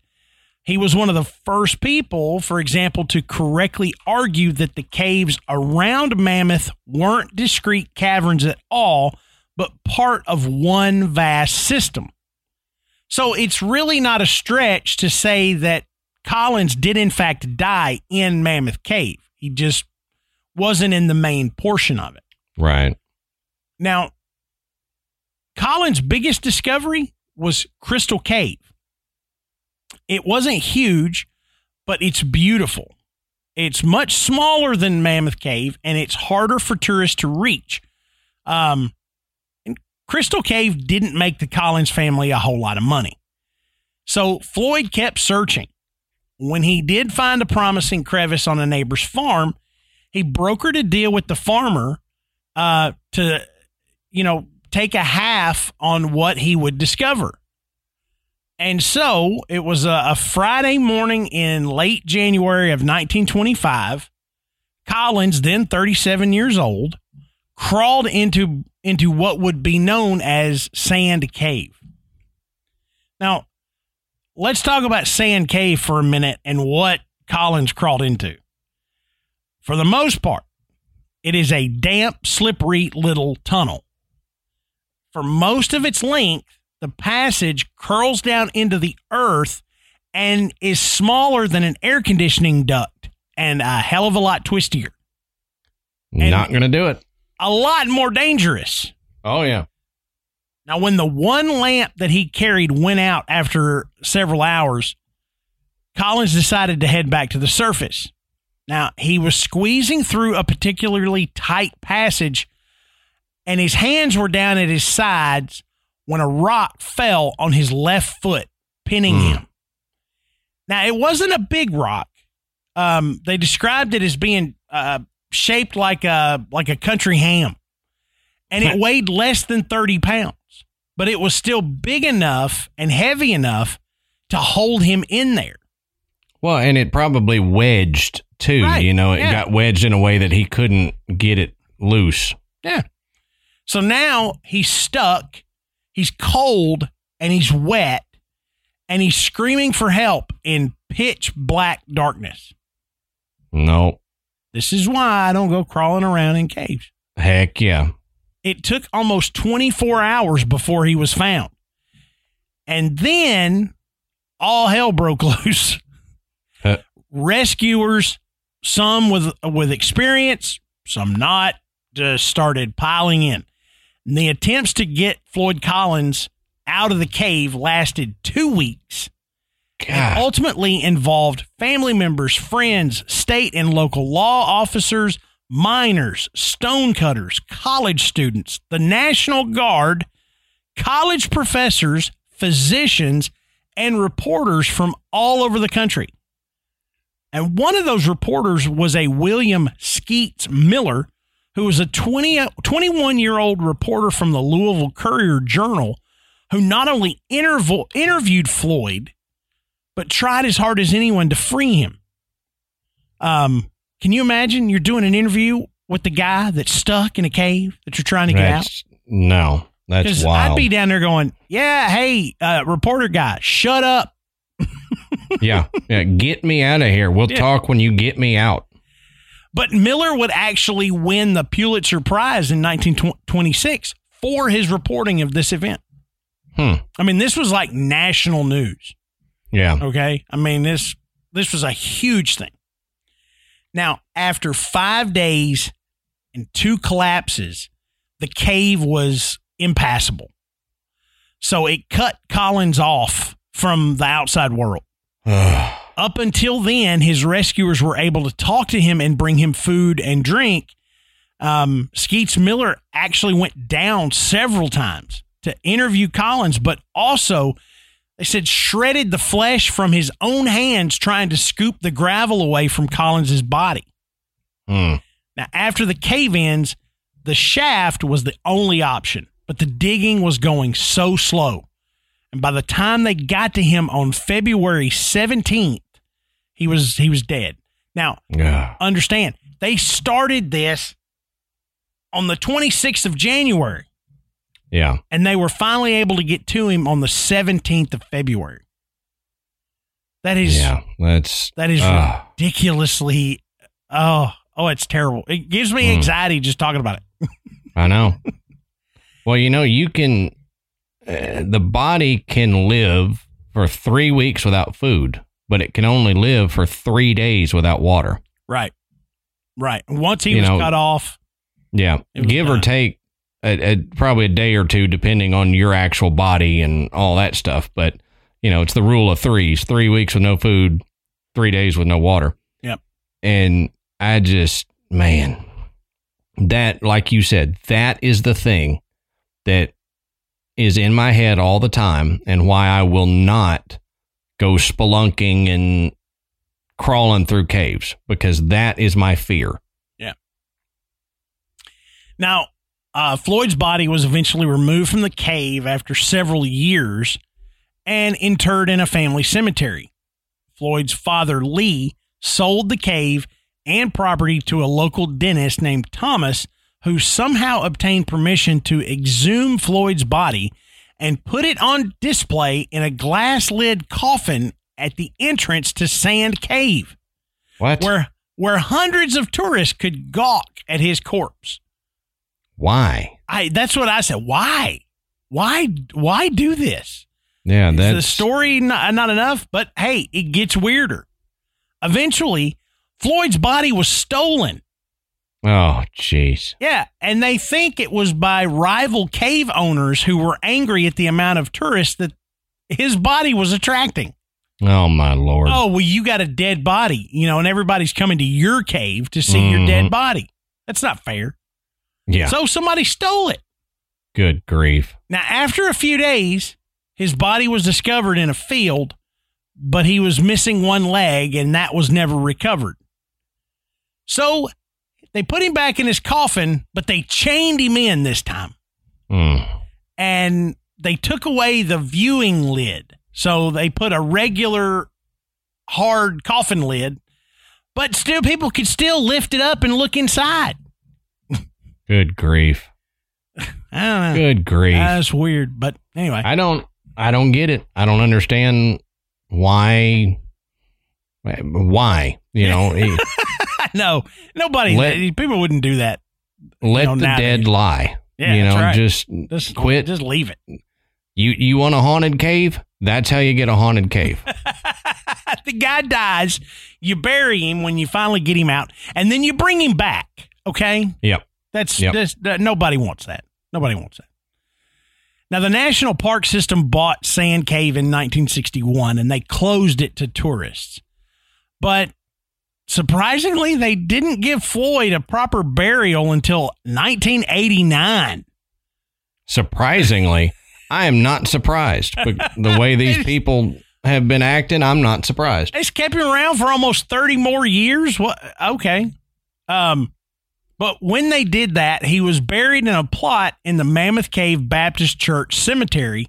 He was one of the first people, for example, to correctly argue that the caves around Mammoth weren't discrete caverns at all, but part of one vast system. So it's really not a stretch to say that Collins did, in fact, die in Mammoth Cave. He just wasn't in the main portion of it. Right. Now, Collins' biggest discovery was Crystal Cave. It wasn't huge, but it's beautiful. It's much smaller than Mammoth Cave, and it's harder for tourists to reach. Um, and Crystal Cave didn't make the Collins family a whole lot of money. So Floyd kept searching. When he did find a promising crevice on a neighbor's farm, he brokered a deal with the farmer uh, to, you know, take a half on what he would discover. And so it was a, a Friday morning in late January of 1925. Collins, then 37 years old, crawled into into what would be known as Sand Cave. Now, let's talk about Sand Cave for a minute and what Collins crawled into. For the most part, it is a damp, slippery little tunnel. For most of its length, the passage curls down into the earth and is smaller than an air conditioning duct and a hell of a lot twistier. And- Not going to do it. A lot more dangerous. Oh, yeah. Now, when the one lamp that he carried went out after several hours, Collins decided to head back to the surface. Now, he was squeezing through a particularly tight passage, and his hands were down at his sides when a rock fell on his left foot, pinning Hmm. him. Now, it wasn't a big rock. Um, they described it as being uh, shaped like a like a country ham, and it weighed less than thirty pounds, but it was still big enough and heavy enough to hold him in there. Well, and it probably wedged too. Right, You know, it yeah. got wedged in a way that he couldn't get it loose. Yeah. So now he's stuck, he's cold, and he's wet, and he's screaming for help in pitch black darkness. No. This is why I don't go crawling around in caves. Heck yeah. It took almost 24 hours before he was found. And then all hell broke loose. Huh. Rescuers, some with with experience, some not, just started piling in. And the attempts to get Floyd Collins out of the cave lasted 2 weeks and ultimately involved family members, friends, state and local law officers, miners, stonecutters, college students, the National Guard, college professors, physicians, and reporters from all over the country. And one of those reporters was a William Skeets Miller, who was a 20, 21 year old reporter from the Louisville Courier Journal, who not only intervo- interviewed Floyd, but tried as hard as anyone to free him. Um, can you imagine you're doing an interview with the guy that's stuck in a cave that you're trying to get out? No, that's wild. I'd be down there going, "Yeah, hey, uh, reporter guy, shut up." yeah, yeah. Get me out of here. We'll Yeah. talk when you get me out. But Miller would actually win the Pulitzer Prize in 1926 for his reporting of this event. Hmm. I mean, this was like national news. Yeah. Okay. I mean, this this was a huge thing. Now, after five days and two collapses, the cave was impassable. So it cut Collins off from the outside world. Up until then, his rescuers were able to talk to him and bring him food and drink. Um, Skeets Miller actually went down several times to interview Collins, but also they said shredded the flesh from his own hands trying to scoop the gravel away from Collins's body. Hmm. Now, after the cave ins, the shaft was the only option, but the digging was going so slow. And by the time they got to him on February 17th, he was he was dead. Now, Ugh. understand, they started this on the 26th of January, Yeah. and they were finally able to get to him on the 17th of February. That is Yeah. That's that is Ugh. ridiculously oh oh it's terrible. It gives me Mm. anxiety just talking about it. I know. well, you know, you can, uh, the body can live for three weeks without food, but it can only live for three days without water. Right. Right. Once he You was know, cut off, Yeah. Give or take a, a, probably a day or two, depending on your actual body and all that stuff. But, you know, it's the rule of threes three weeks with no food, three days with no water. Yep. And I just, man, that, like you said, that is the thing that is in my head all the time and why I will not go spelunking and crawling through caves because that is my fear. Yeah. Now, Uh, Floyd's body was eventually removed from the cave after several years and interred in a family cemetery. Floyd's father, Lee, sold the cave and property to a local dentist named Thomas, who somehow obtained permission to exhume Floyd's body and put it on display in a glass lid coffin at the entrance to Sand Cave, What? where where hundreds of tourists could gawk at his corpse. Why? I that's what I said. Why? Why why do this? Yeah, Is that's the story not, uh, not enough? But hey, it gets weirder. Eventually, Floyd's body was stolen. Oh, jeez. Yeah, and they think it was by rival cave owners who were angry at the amount of tourists that his body was attracting. Oh my lord. Oh, well, you got a dead body, you know, and everybody's coming to your cave to see your Mhm. dead body. That's not fair. yeah. So somebody stole it. Good grief. Now, after a few days, his body was discovered in a field, but he was missing one leg and that was never recovered. So they put him back in his coffin, but they chained him in this time Mm. and they took away the viewing lid. So they put a regular hard coffin lid, but still people could still lift it up and look inside. Good grief. I don't know. Good grief. That's weird, but anyway. I don't I don't get it. I don't understand why why, you know, he- no, nobody. Let- people wouldn't do that. let know, the nowadays. dead lie. Yeah, you know, right. just Just Quit. Just leave it. you you want a haunted cave? That's how you get a haunted cave. the guy dies. You bury him when you finally get him out, and then you bring him back. Okay. Yep. That's, Yep. that's that, nobody wants that. Nobody wants that. Now, the National Park System bought Sand Cave in 1961 and they closed it to tourists. But surprisingly, they didn't give Floyd a proper burial until 1989. Surprisingly, I am not surprised. But the way these people have been acting, I'm not surprised. They kept him around for almost 30 more years. What? Okay. Um, but when they did that, he was buried in a plot in the Mammoth Cave Baptist Church Cemetery.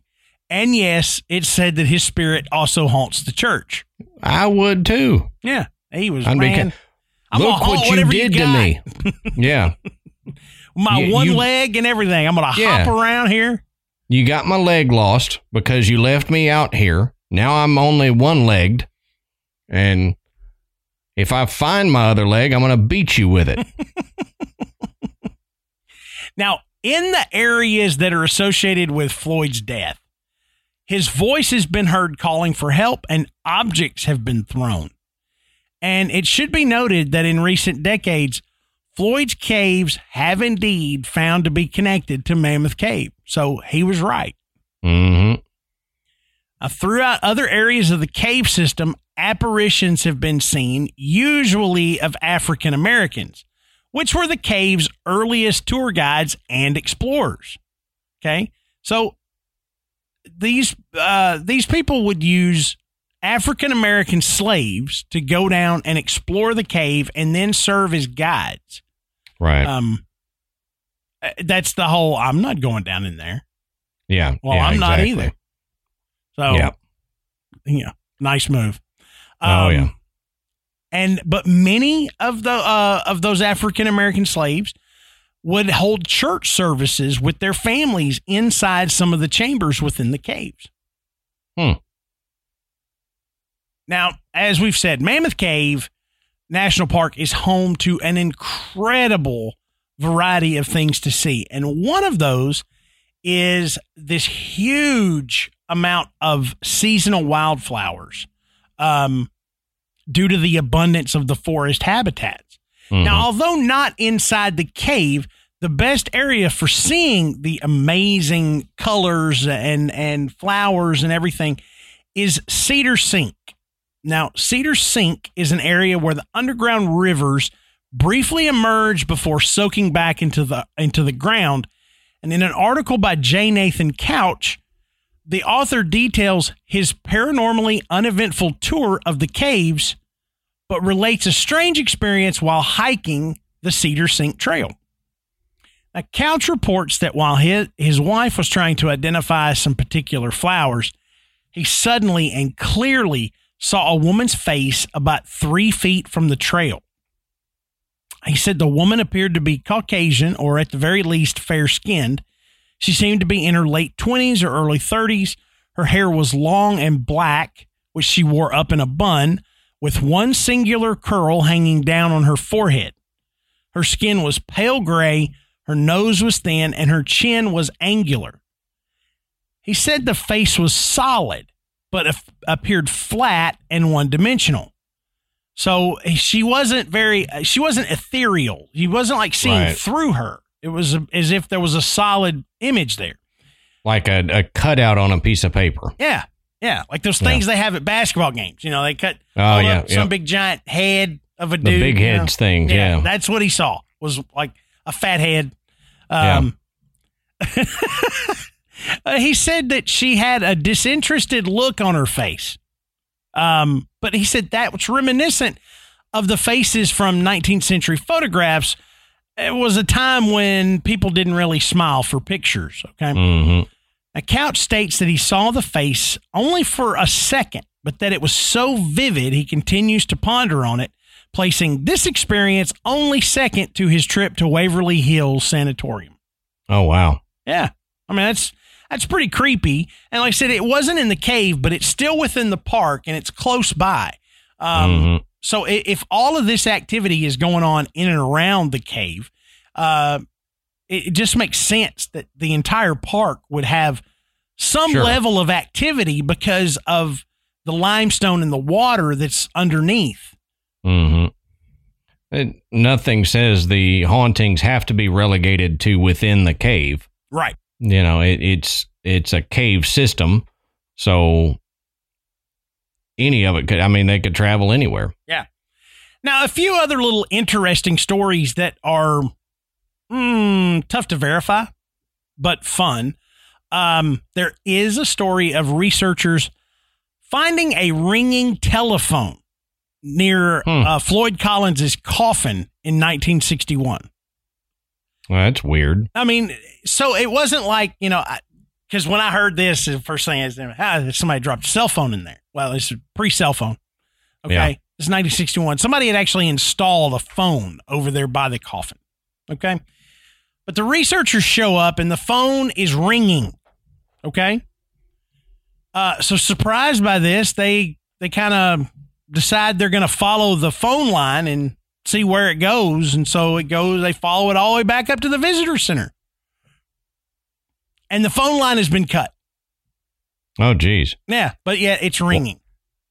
And yes, it said that his spirit also haunts the church. I would too. Yeah. He was, be man, I'm Look what you did to me. yeah. My You- one you- leg and everything. I'm going to Yeah. hop around here. You got my leg lost because you left me out here. Now I'm only one legged. And if I find my other leg, I'm going to beat you with it. Now, in the areas that are associated with Floyd's death, his voice has been heard calling for help and objects have been thrown. And it should be noted that in recent decades, Floyd's caves have indeed found to be connected to Mammoth Cave. So he was right. hmm Uh, throughout other areas of the cave system, apparitions have been seen, usually of African Americans, which were the cave's earliest tour guides and explorers. Okay, so these uh, these people would use African American slaves to go down and explore the cave and then serve as guides. Right. Um, uh, that's the whole. I'm not going down in there. yeah. Well, yeah, I'm not exactly. either. So Yeah. yeah, nice move. Oh, yeah. And but many of the uh, of those African American slaves would hold church services with their families inside some of the chambers within the caves. Hmm. Now, as we've said, Mammoth Cave National Park is home to an incredible variety of things to see. And one of those is this huge amount of seasonal wildflowers um, due to the abundance of the forest habitats. Mhm. Now, although not inside the cave, the best area for seeing the amazing colors and, and flowers and everything is Cedar Sink. Now, Cedar Sink is an area where the underground rivers briefly emerge before soaking back into the into the ground. And in an article by J. Nathan Couch, the author details his paranormally uneventful tour of the caves, but relates a strange experience while hiking the Cedar Sink Trail. Now, Couch reports that while his, his wife was trying to identify some particular flowers, he suddenly and clearly saw a woman's face about three feet from the trail. He said the woman appeared to be Caucasian or at the very least fair skinned. She seemed to be in her late 20s or early 30s. Her hair was long and black, which she wore up in a bun, with one singular curl hanging down on her forehead. Her skin was pale gray, her nose was thin, and her chin was angular. He said the face was solid, but appeared flat and one dimensional. So she wasn't very, she wasn't ethereal. He wasn't like seeing right. through her. It was as if there was a solid image there. Like a, a cutout on a piece of paper. Yeah. Yeah. Like those things yeah. they have at basketball games. You know, they cut oh, yeah, some big giant head of a the dude. big heads know? thing. Yeah, yeah, That's what he saw was like a fat head. Um, yeah. uh, he said that she had a disinterested look on her face. Um, but he said that was reminiscent of the faces from 19th century photographs. It was a time when people didn't really smile for pictures. Okay. Mm-hmm. Now, Couch states that he saw the face only for a second, but that it was so vivid he continues to ponder on it, placing this experience only second to his trip to Waverly Hills Sanatorium. Oh, wow. Yeah. I mean, that's that's pretty creepy. And like I said, it wasn't in the cave, but it's still within the park and it's close by. Um, mm-hmm. So if all of this activity is going on in and around the cave, uh, it just makes sense that the entire park would have some sure. level of activity because of the limestone and the water that's underneath. Mm-hmm. It, nothing says the hauntings have to be relegated to within the cave. Right. You know, it, it's it's a cave system, so any of it could. I mean, they could travel anywhere. Yeah. Now, a few other little interesting stories that are mm, tough to verify, but fun. Um, there is a story of researchers finding a ringing telephone near hmm. uh, Floyd Collins's coffin in 1961. Well, that's weird. I mean, so it wasn't like, you know, because when I heard this, the first thing is, ah, somebody dropped a cell phone in there. Well, it's pre cell phone. Okay. Yeah. It's 1961. Somebody had actually installed a phone over there by the coffin. Okay. But the researchers show up and the phone is ringing. Okay. Uh, so surprised by this, they they kind of decide they're going to follow the phone line and see where it goes. And so it goes, they follow it all the way back up to the visitor center. And the phone line has been cut. Oh, geez. Yeah, but yeah, it's ringing.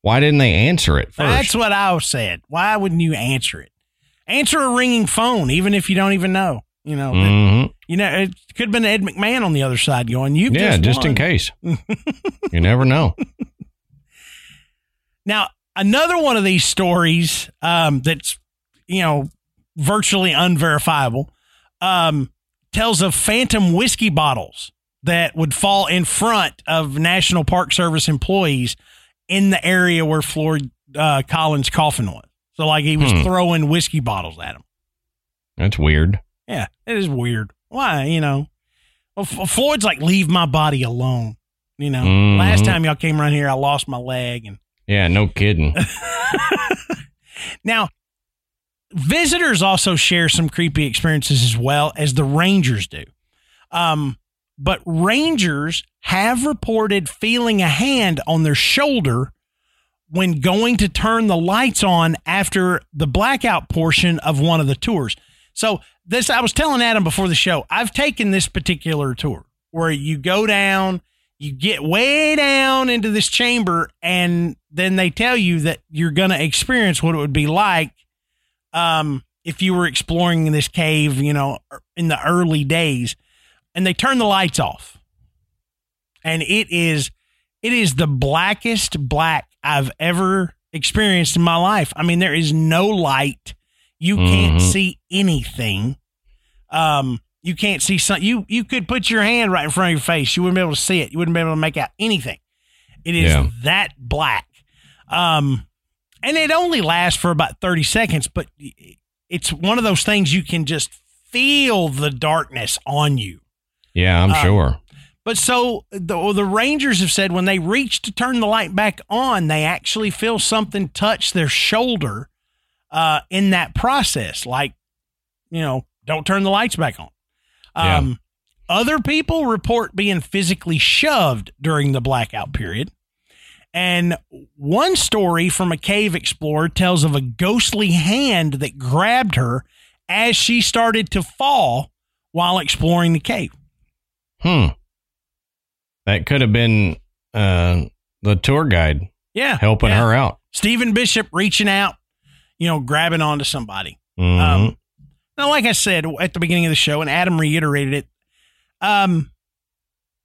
Why didn't they answer it first? That's what I said. Why wouldn't you answer it? Answer a ringing phone, even if you don't even know. You know, mm-hmm. that, you know, it could have been Ed McMahon on the other side going, "You, yeah, just, just in case." you never know. Now, another one of these stories um, that's you know virtually unverifiable um, tells of phantom whiskey bottles that would fall in front of National Park Service employees in the area where Floyd uh, Collins' coffin was. So, like, he was hmm. throwing whiskey bottles at him. That's weird. Yeah, it is weird. Why, you know? Well, Floyd's like, leave my body alone. You know, mm-hmm. last time y'all came around here, I lost my leg, and yeah, no kidding. now, visitors also share some creepy experiences as well as the rangers do. Um, but rangers have reported feeling a hand on their shoulder when going to turn the lights on after the blackout portion of one of the tours. So, this I was telling Adam before the show, I've taken this particular tour where you go down you get way down into this chamber and then they tell you that you're going to experience what it would be like um, if you were exploring this cave, you know, in the early days and they turn the lights off. And it is it is the blackest black I've ever experienced in my life. I mean, there is no light. You can't mm-hmm. see anything. Um, you can't see something. You you could put your hand right in front of your face. You wouldn't be able to see it. You wouldn't be able to make out anything. It is yeah. that black. Um, and it only lasts for about thirty seconds, but it's one of those things you can just feel the darkness on you. Yeah, I'm Um, sure. But so the, the Rangers have said when they reach to turn the light back on, they actually feel something touch their shoulder uh, in that process. Like, you know, don't turn the lights back on. Yeah. Um, Other people report being physically shoved during the blackout period. And one story from a cave explorer tells of a ghostly hand that grabbed her as she started to fall while exploring the cave. Hmm. That could have been uh, the tour guide Yeah. helping yeah. her out. Stephen Bishop reaching out, you know, grabbing onto somebody. Mhm. Um, now, like I said at the beginning of the show, and Adam reiterated it, um,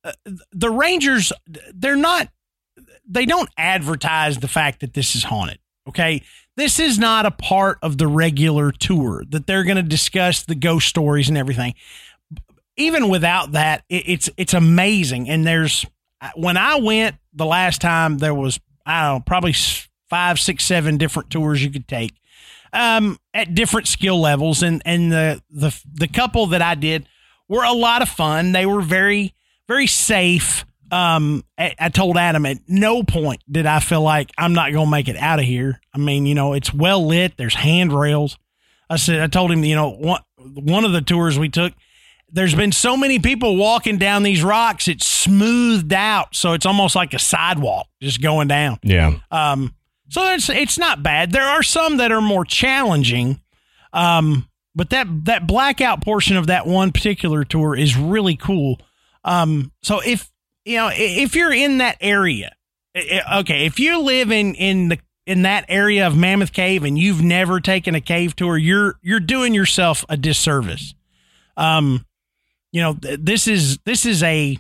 uh, the Rangers, they're not, they don't advertise the fact that this is haunted. Okay. This is not a part of the regular tour that they're going to discuss the ghost stories and everything. Even without that, it, it's, it's amazing. And there's, when I went the last time, there was, I don't know, probably five, six, seven different tours you could take um, at different skill levels, and and the the the couple that I did were a lot of fun. They were very very safe. Um, I, I told Adam at no point did I feel like I'm not gonna make it out of here. I mean, you know, it's well lit. There's handrails. I said I told him, you know, one one of the tours we took. There's been so many people walking down these rocks, it's smoothed out, so it's almost like a sidewalk just going down. Yeah. Um, so it's it's not bad. There are some that are more challenging, um, but that that blackout portion of that one particular tour is really cool. Um, so if you know if you're in that area, okay, if you live in in the in that area of Mammoth Cave and you've never taken a cave tour, you're you're doing yourself a disservice. Um, you know, th- this is this is a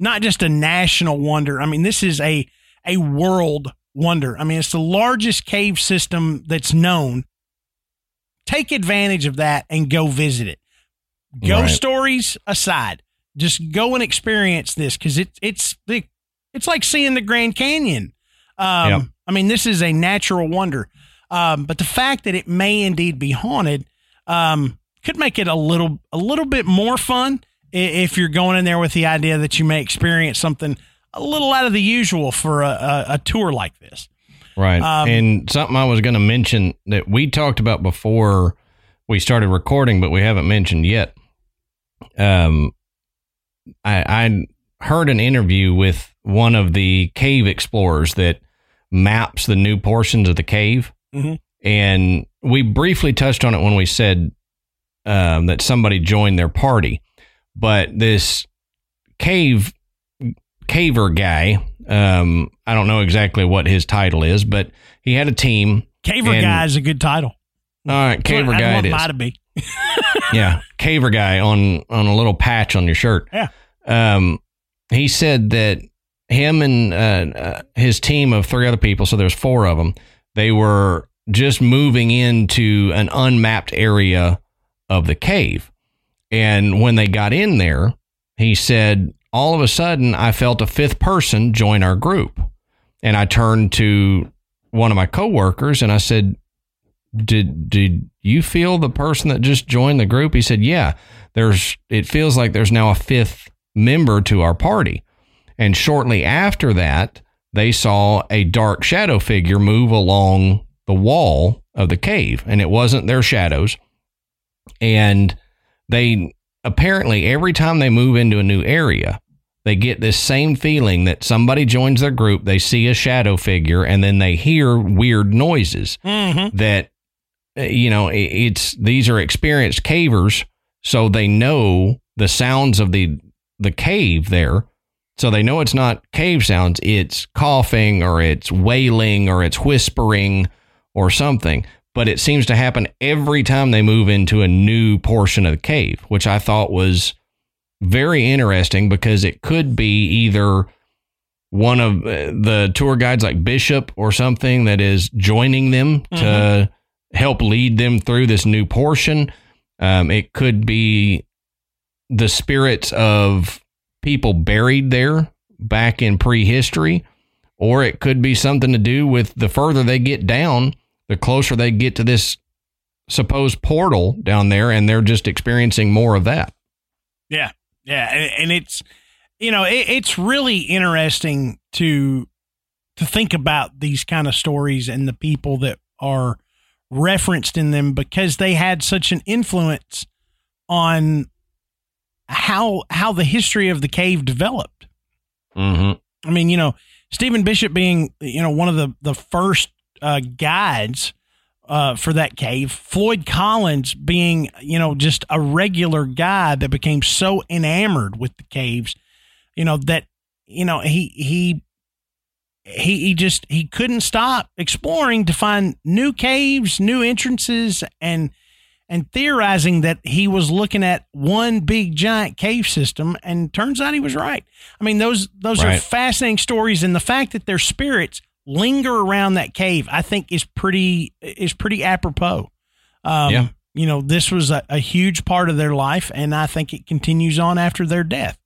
not just a national wonder. I mean, this is a a world wonder. I mean, it's the largest cave system that's known. Take advantage of that and go visit it. Ghost Right. stories aside, just go and experience this because it's it's the it's like seeing the Grand Canyon. Um, Yep. I mean, this is a natural wonder. Um, but the fact that it may indeed be haunted um, could make it a little a little bit more fun if you're going in there with the idea that you may experience something a little out of the usual for a, a, a tour like this. Right. Um, and something I was going to mention that we talked about before we started recording, but we haven't mentioned yet. Um, I, I heard an interview with one of the cave explorers that maps the new portions of the cave. Mhm. And we briefly touched on it when we said um, that somebody joined their party. But this cave caver guy, um, I don't know exactly what his title is, but he had a team. Caver guy is a good title. All right, caver I guy it is. mine to be. yeah, caver guy on on a little patch on your shirt. Yeah. Um, he said that him and uh, uh, his team of three other people, so there's four of them, they were just moving into an unmapped area of the cave, and when they got in there, he said all of a sudden I felt a fifth person join our group, and I turned to one of my coworkers and I said, did did you feel the person that just joined the group? He said yeah there's it feels like there's now a fifth member to our party. And shortly after that they saw a dark shadow figure move along the wall of the cave and it wasn't their shadows. And they apparently every time they move into a new area they get this same feeling that somebody joins their group they see a shadow figure and then they hear weird noises Mm-hmm. that you know it's these are experienced cavers so they know the sounds of the the cave there. So they know it's not cave sounds it's coughing or it's wailing or it's whispering or something. But it seems to happen every time they move into a new portion of the cave which i thought was very interesting because it could be either one of uh, the tour guides like Bishop or something that is joining them to help lead them through this new portion. Um, it could be the spirits of people buried there back in prehistory, or it could be something to do with the further they get down, the closer they get to this supposed portal down there, and they're just experiencing more of that. Yeah, yeah, and, and it's you know it, it's really interesting to to think about these kind of stories and the people that are referenced in them because they had such an influence on how how the history of the cave developed. Mm-hmm. I mean, you know, Stephen Bishop being you know one of the the first uh, guides uh, for that cave, Floyd Collins being you know just a regular guy that became so enamored with the caves, you know that you know he he he he just he couldn't stop exploring to find new caves, new entrances, and and theorizing that he was looking at one big giant cave system. And turns out he was right. I mean those those Right. are fascinating stories, and the fact that their spirits linger around that cave, I think, is pretty is pretty apropos. Um, Yeah. You know, this was a, a huge part of their life, and I think it continues on after their death.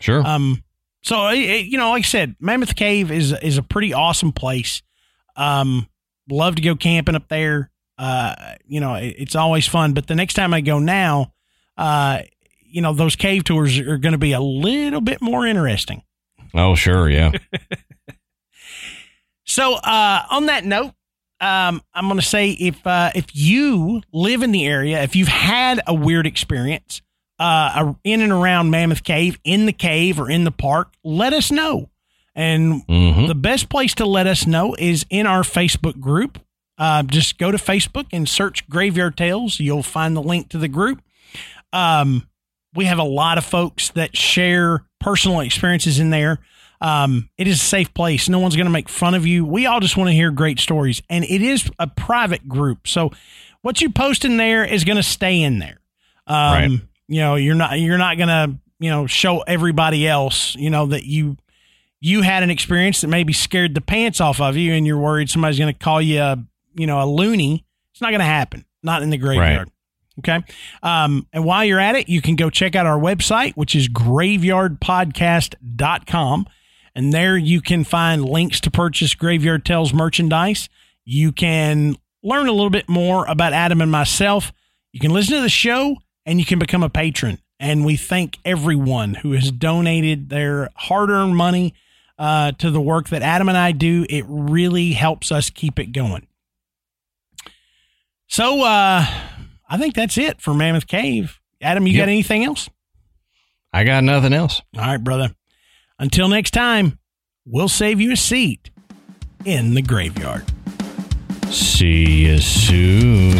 Sure. Um, so it, you know, like I said, Mammoth Cave is is a pretty awesome place. Um, love to go camping up there. Uh, you know, it, it's always fun. But the next time I go now, uh, you know, those cave tours are going to be a little bit more interesting. oh, sure. Yeah. So, uh, on that note, um, I'm going to say if uh, if you live in the area, if you've had a weird experience uh, in and around Mammoth Cave, in the cave or in the park, let us know. And hmm the best place to let us know is in our Facebook group. Uh, just go to Facebook and search Graveyard Tales. You'll find the link to the group. Um, we have a lot of folks that share personal experiences in there. Um, it is a safe place. No one's going to make fun of you. We all just want to hear great stories, and it is a private group. So what you post in there is going to stay in there. Um, Right. You know, you're not you're not going to you know show everybody else you know that you you had an experience that maybe scared the pants off of you, and you're worried somebody's going to call you a you know a loony. It's not going to happen. Not in the graveyard. Okay. Um, and while you're at it, you can go check out our website, which is graveyardpodcast.com. And there you can find links to purchase Graveyard Tales merchandise. You can learn a little bit more about Adam and myself. You can listen to the show and you can become a patron. And we thank everyone who has donated their hard earned money uh, to the work that Adam and I do. It really helps us keep it going. So, uh, I think that's it for Mammoth Cave. Adam, you Yep. got anything else? I got nothing else. All right, brother. Until next time, we'll save you a seat in the graveyard. See you soon.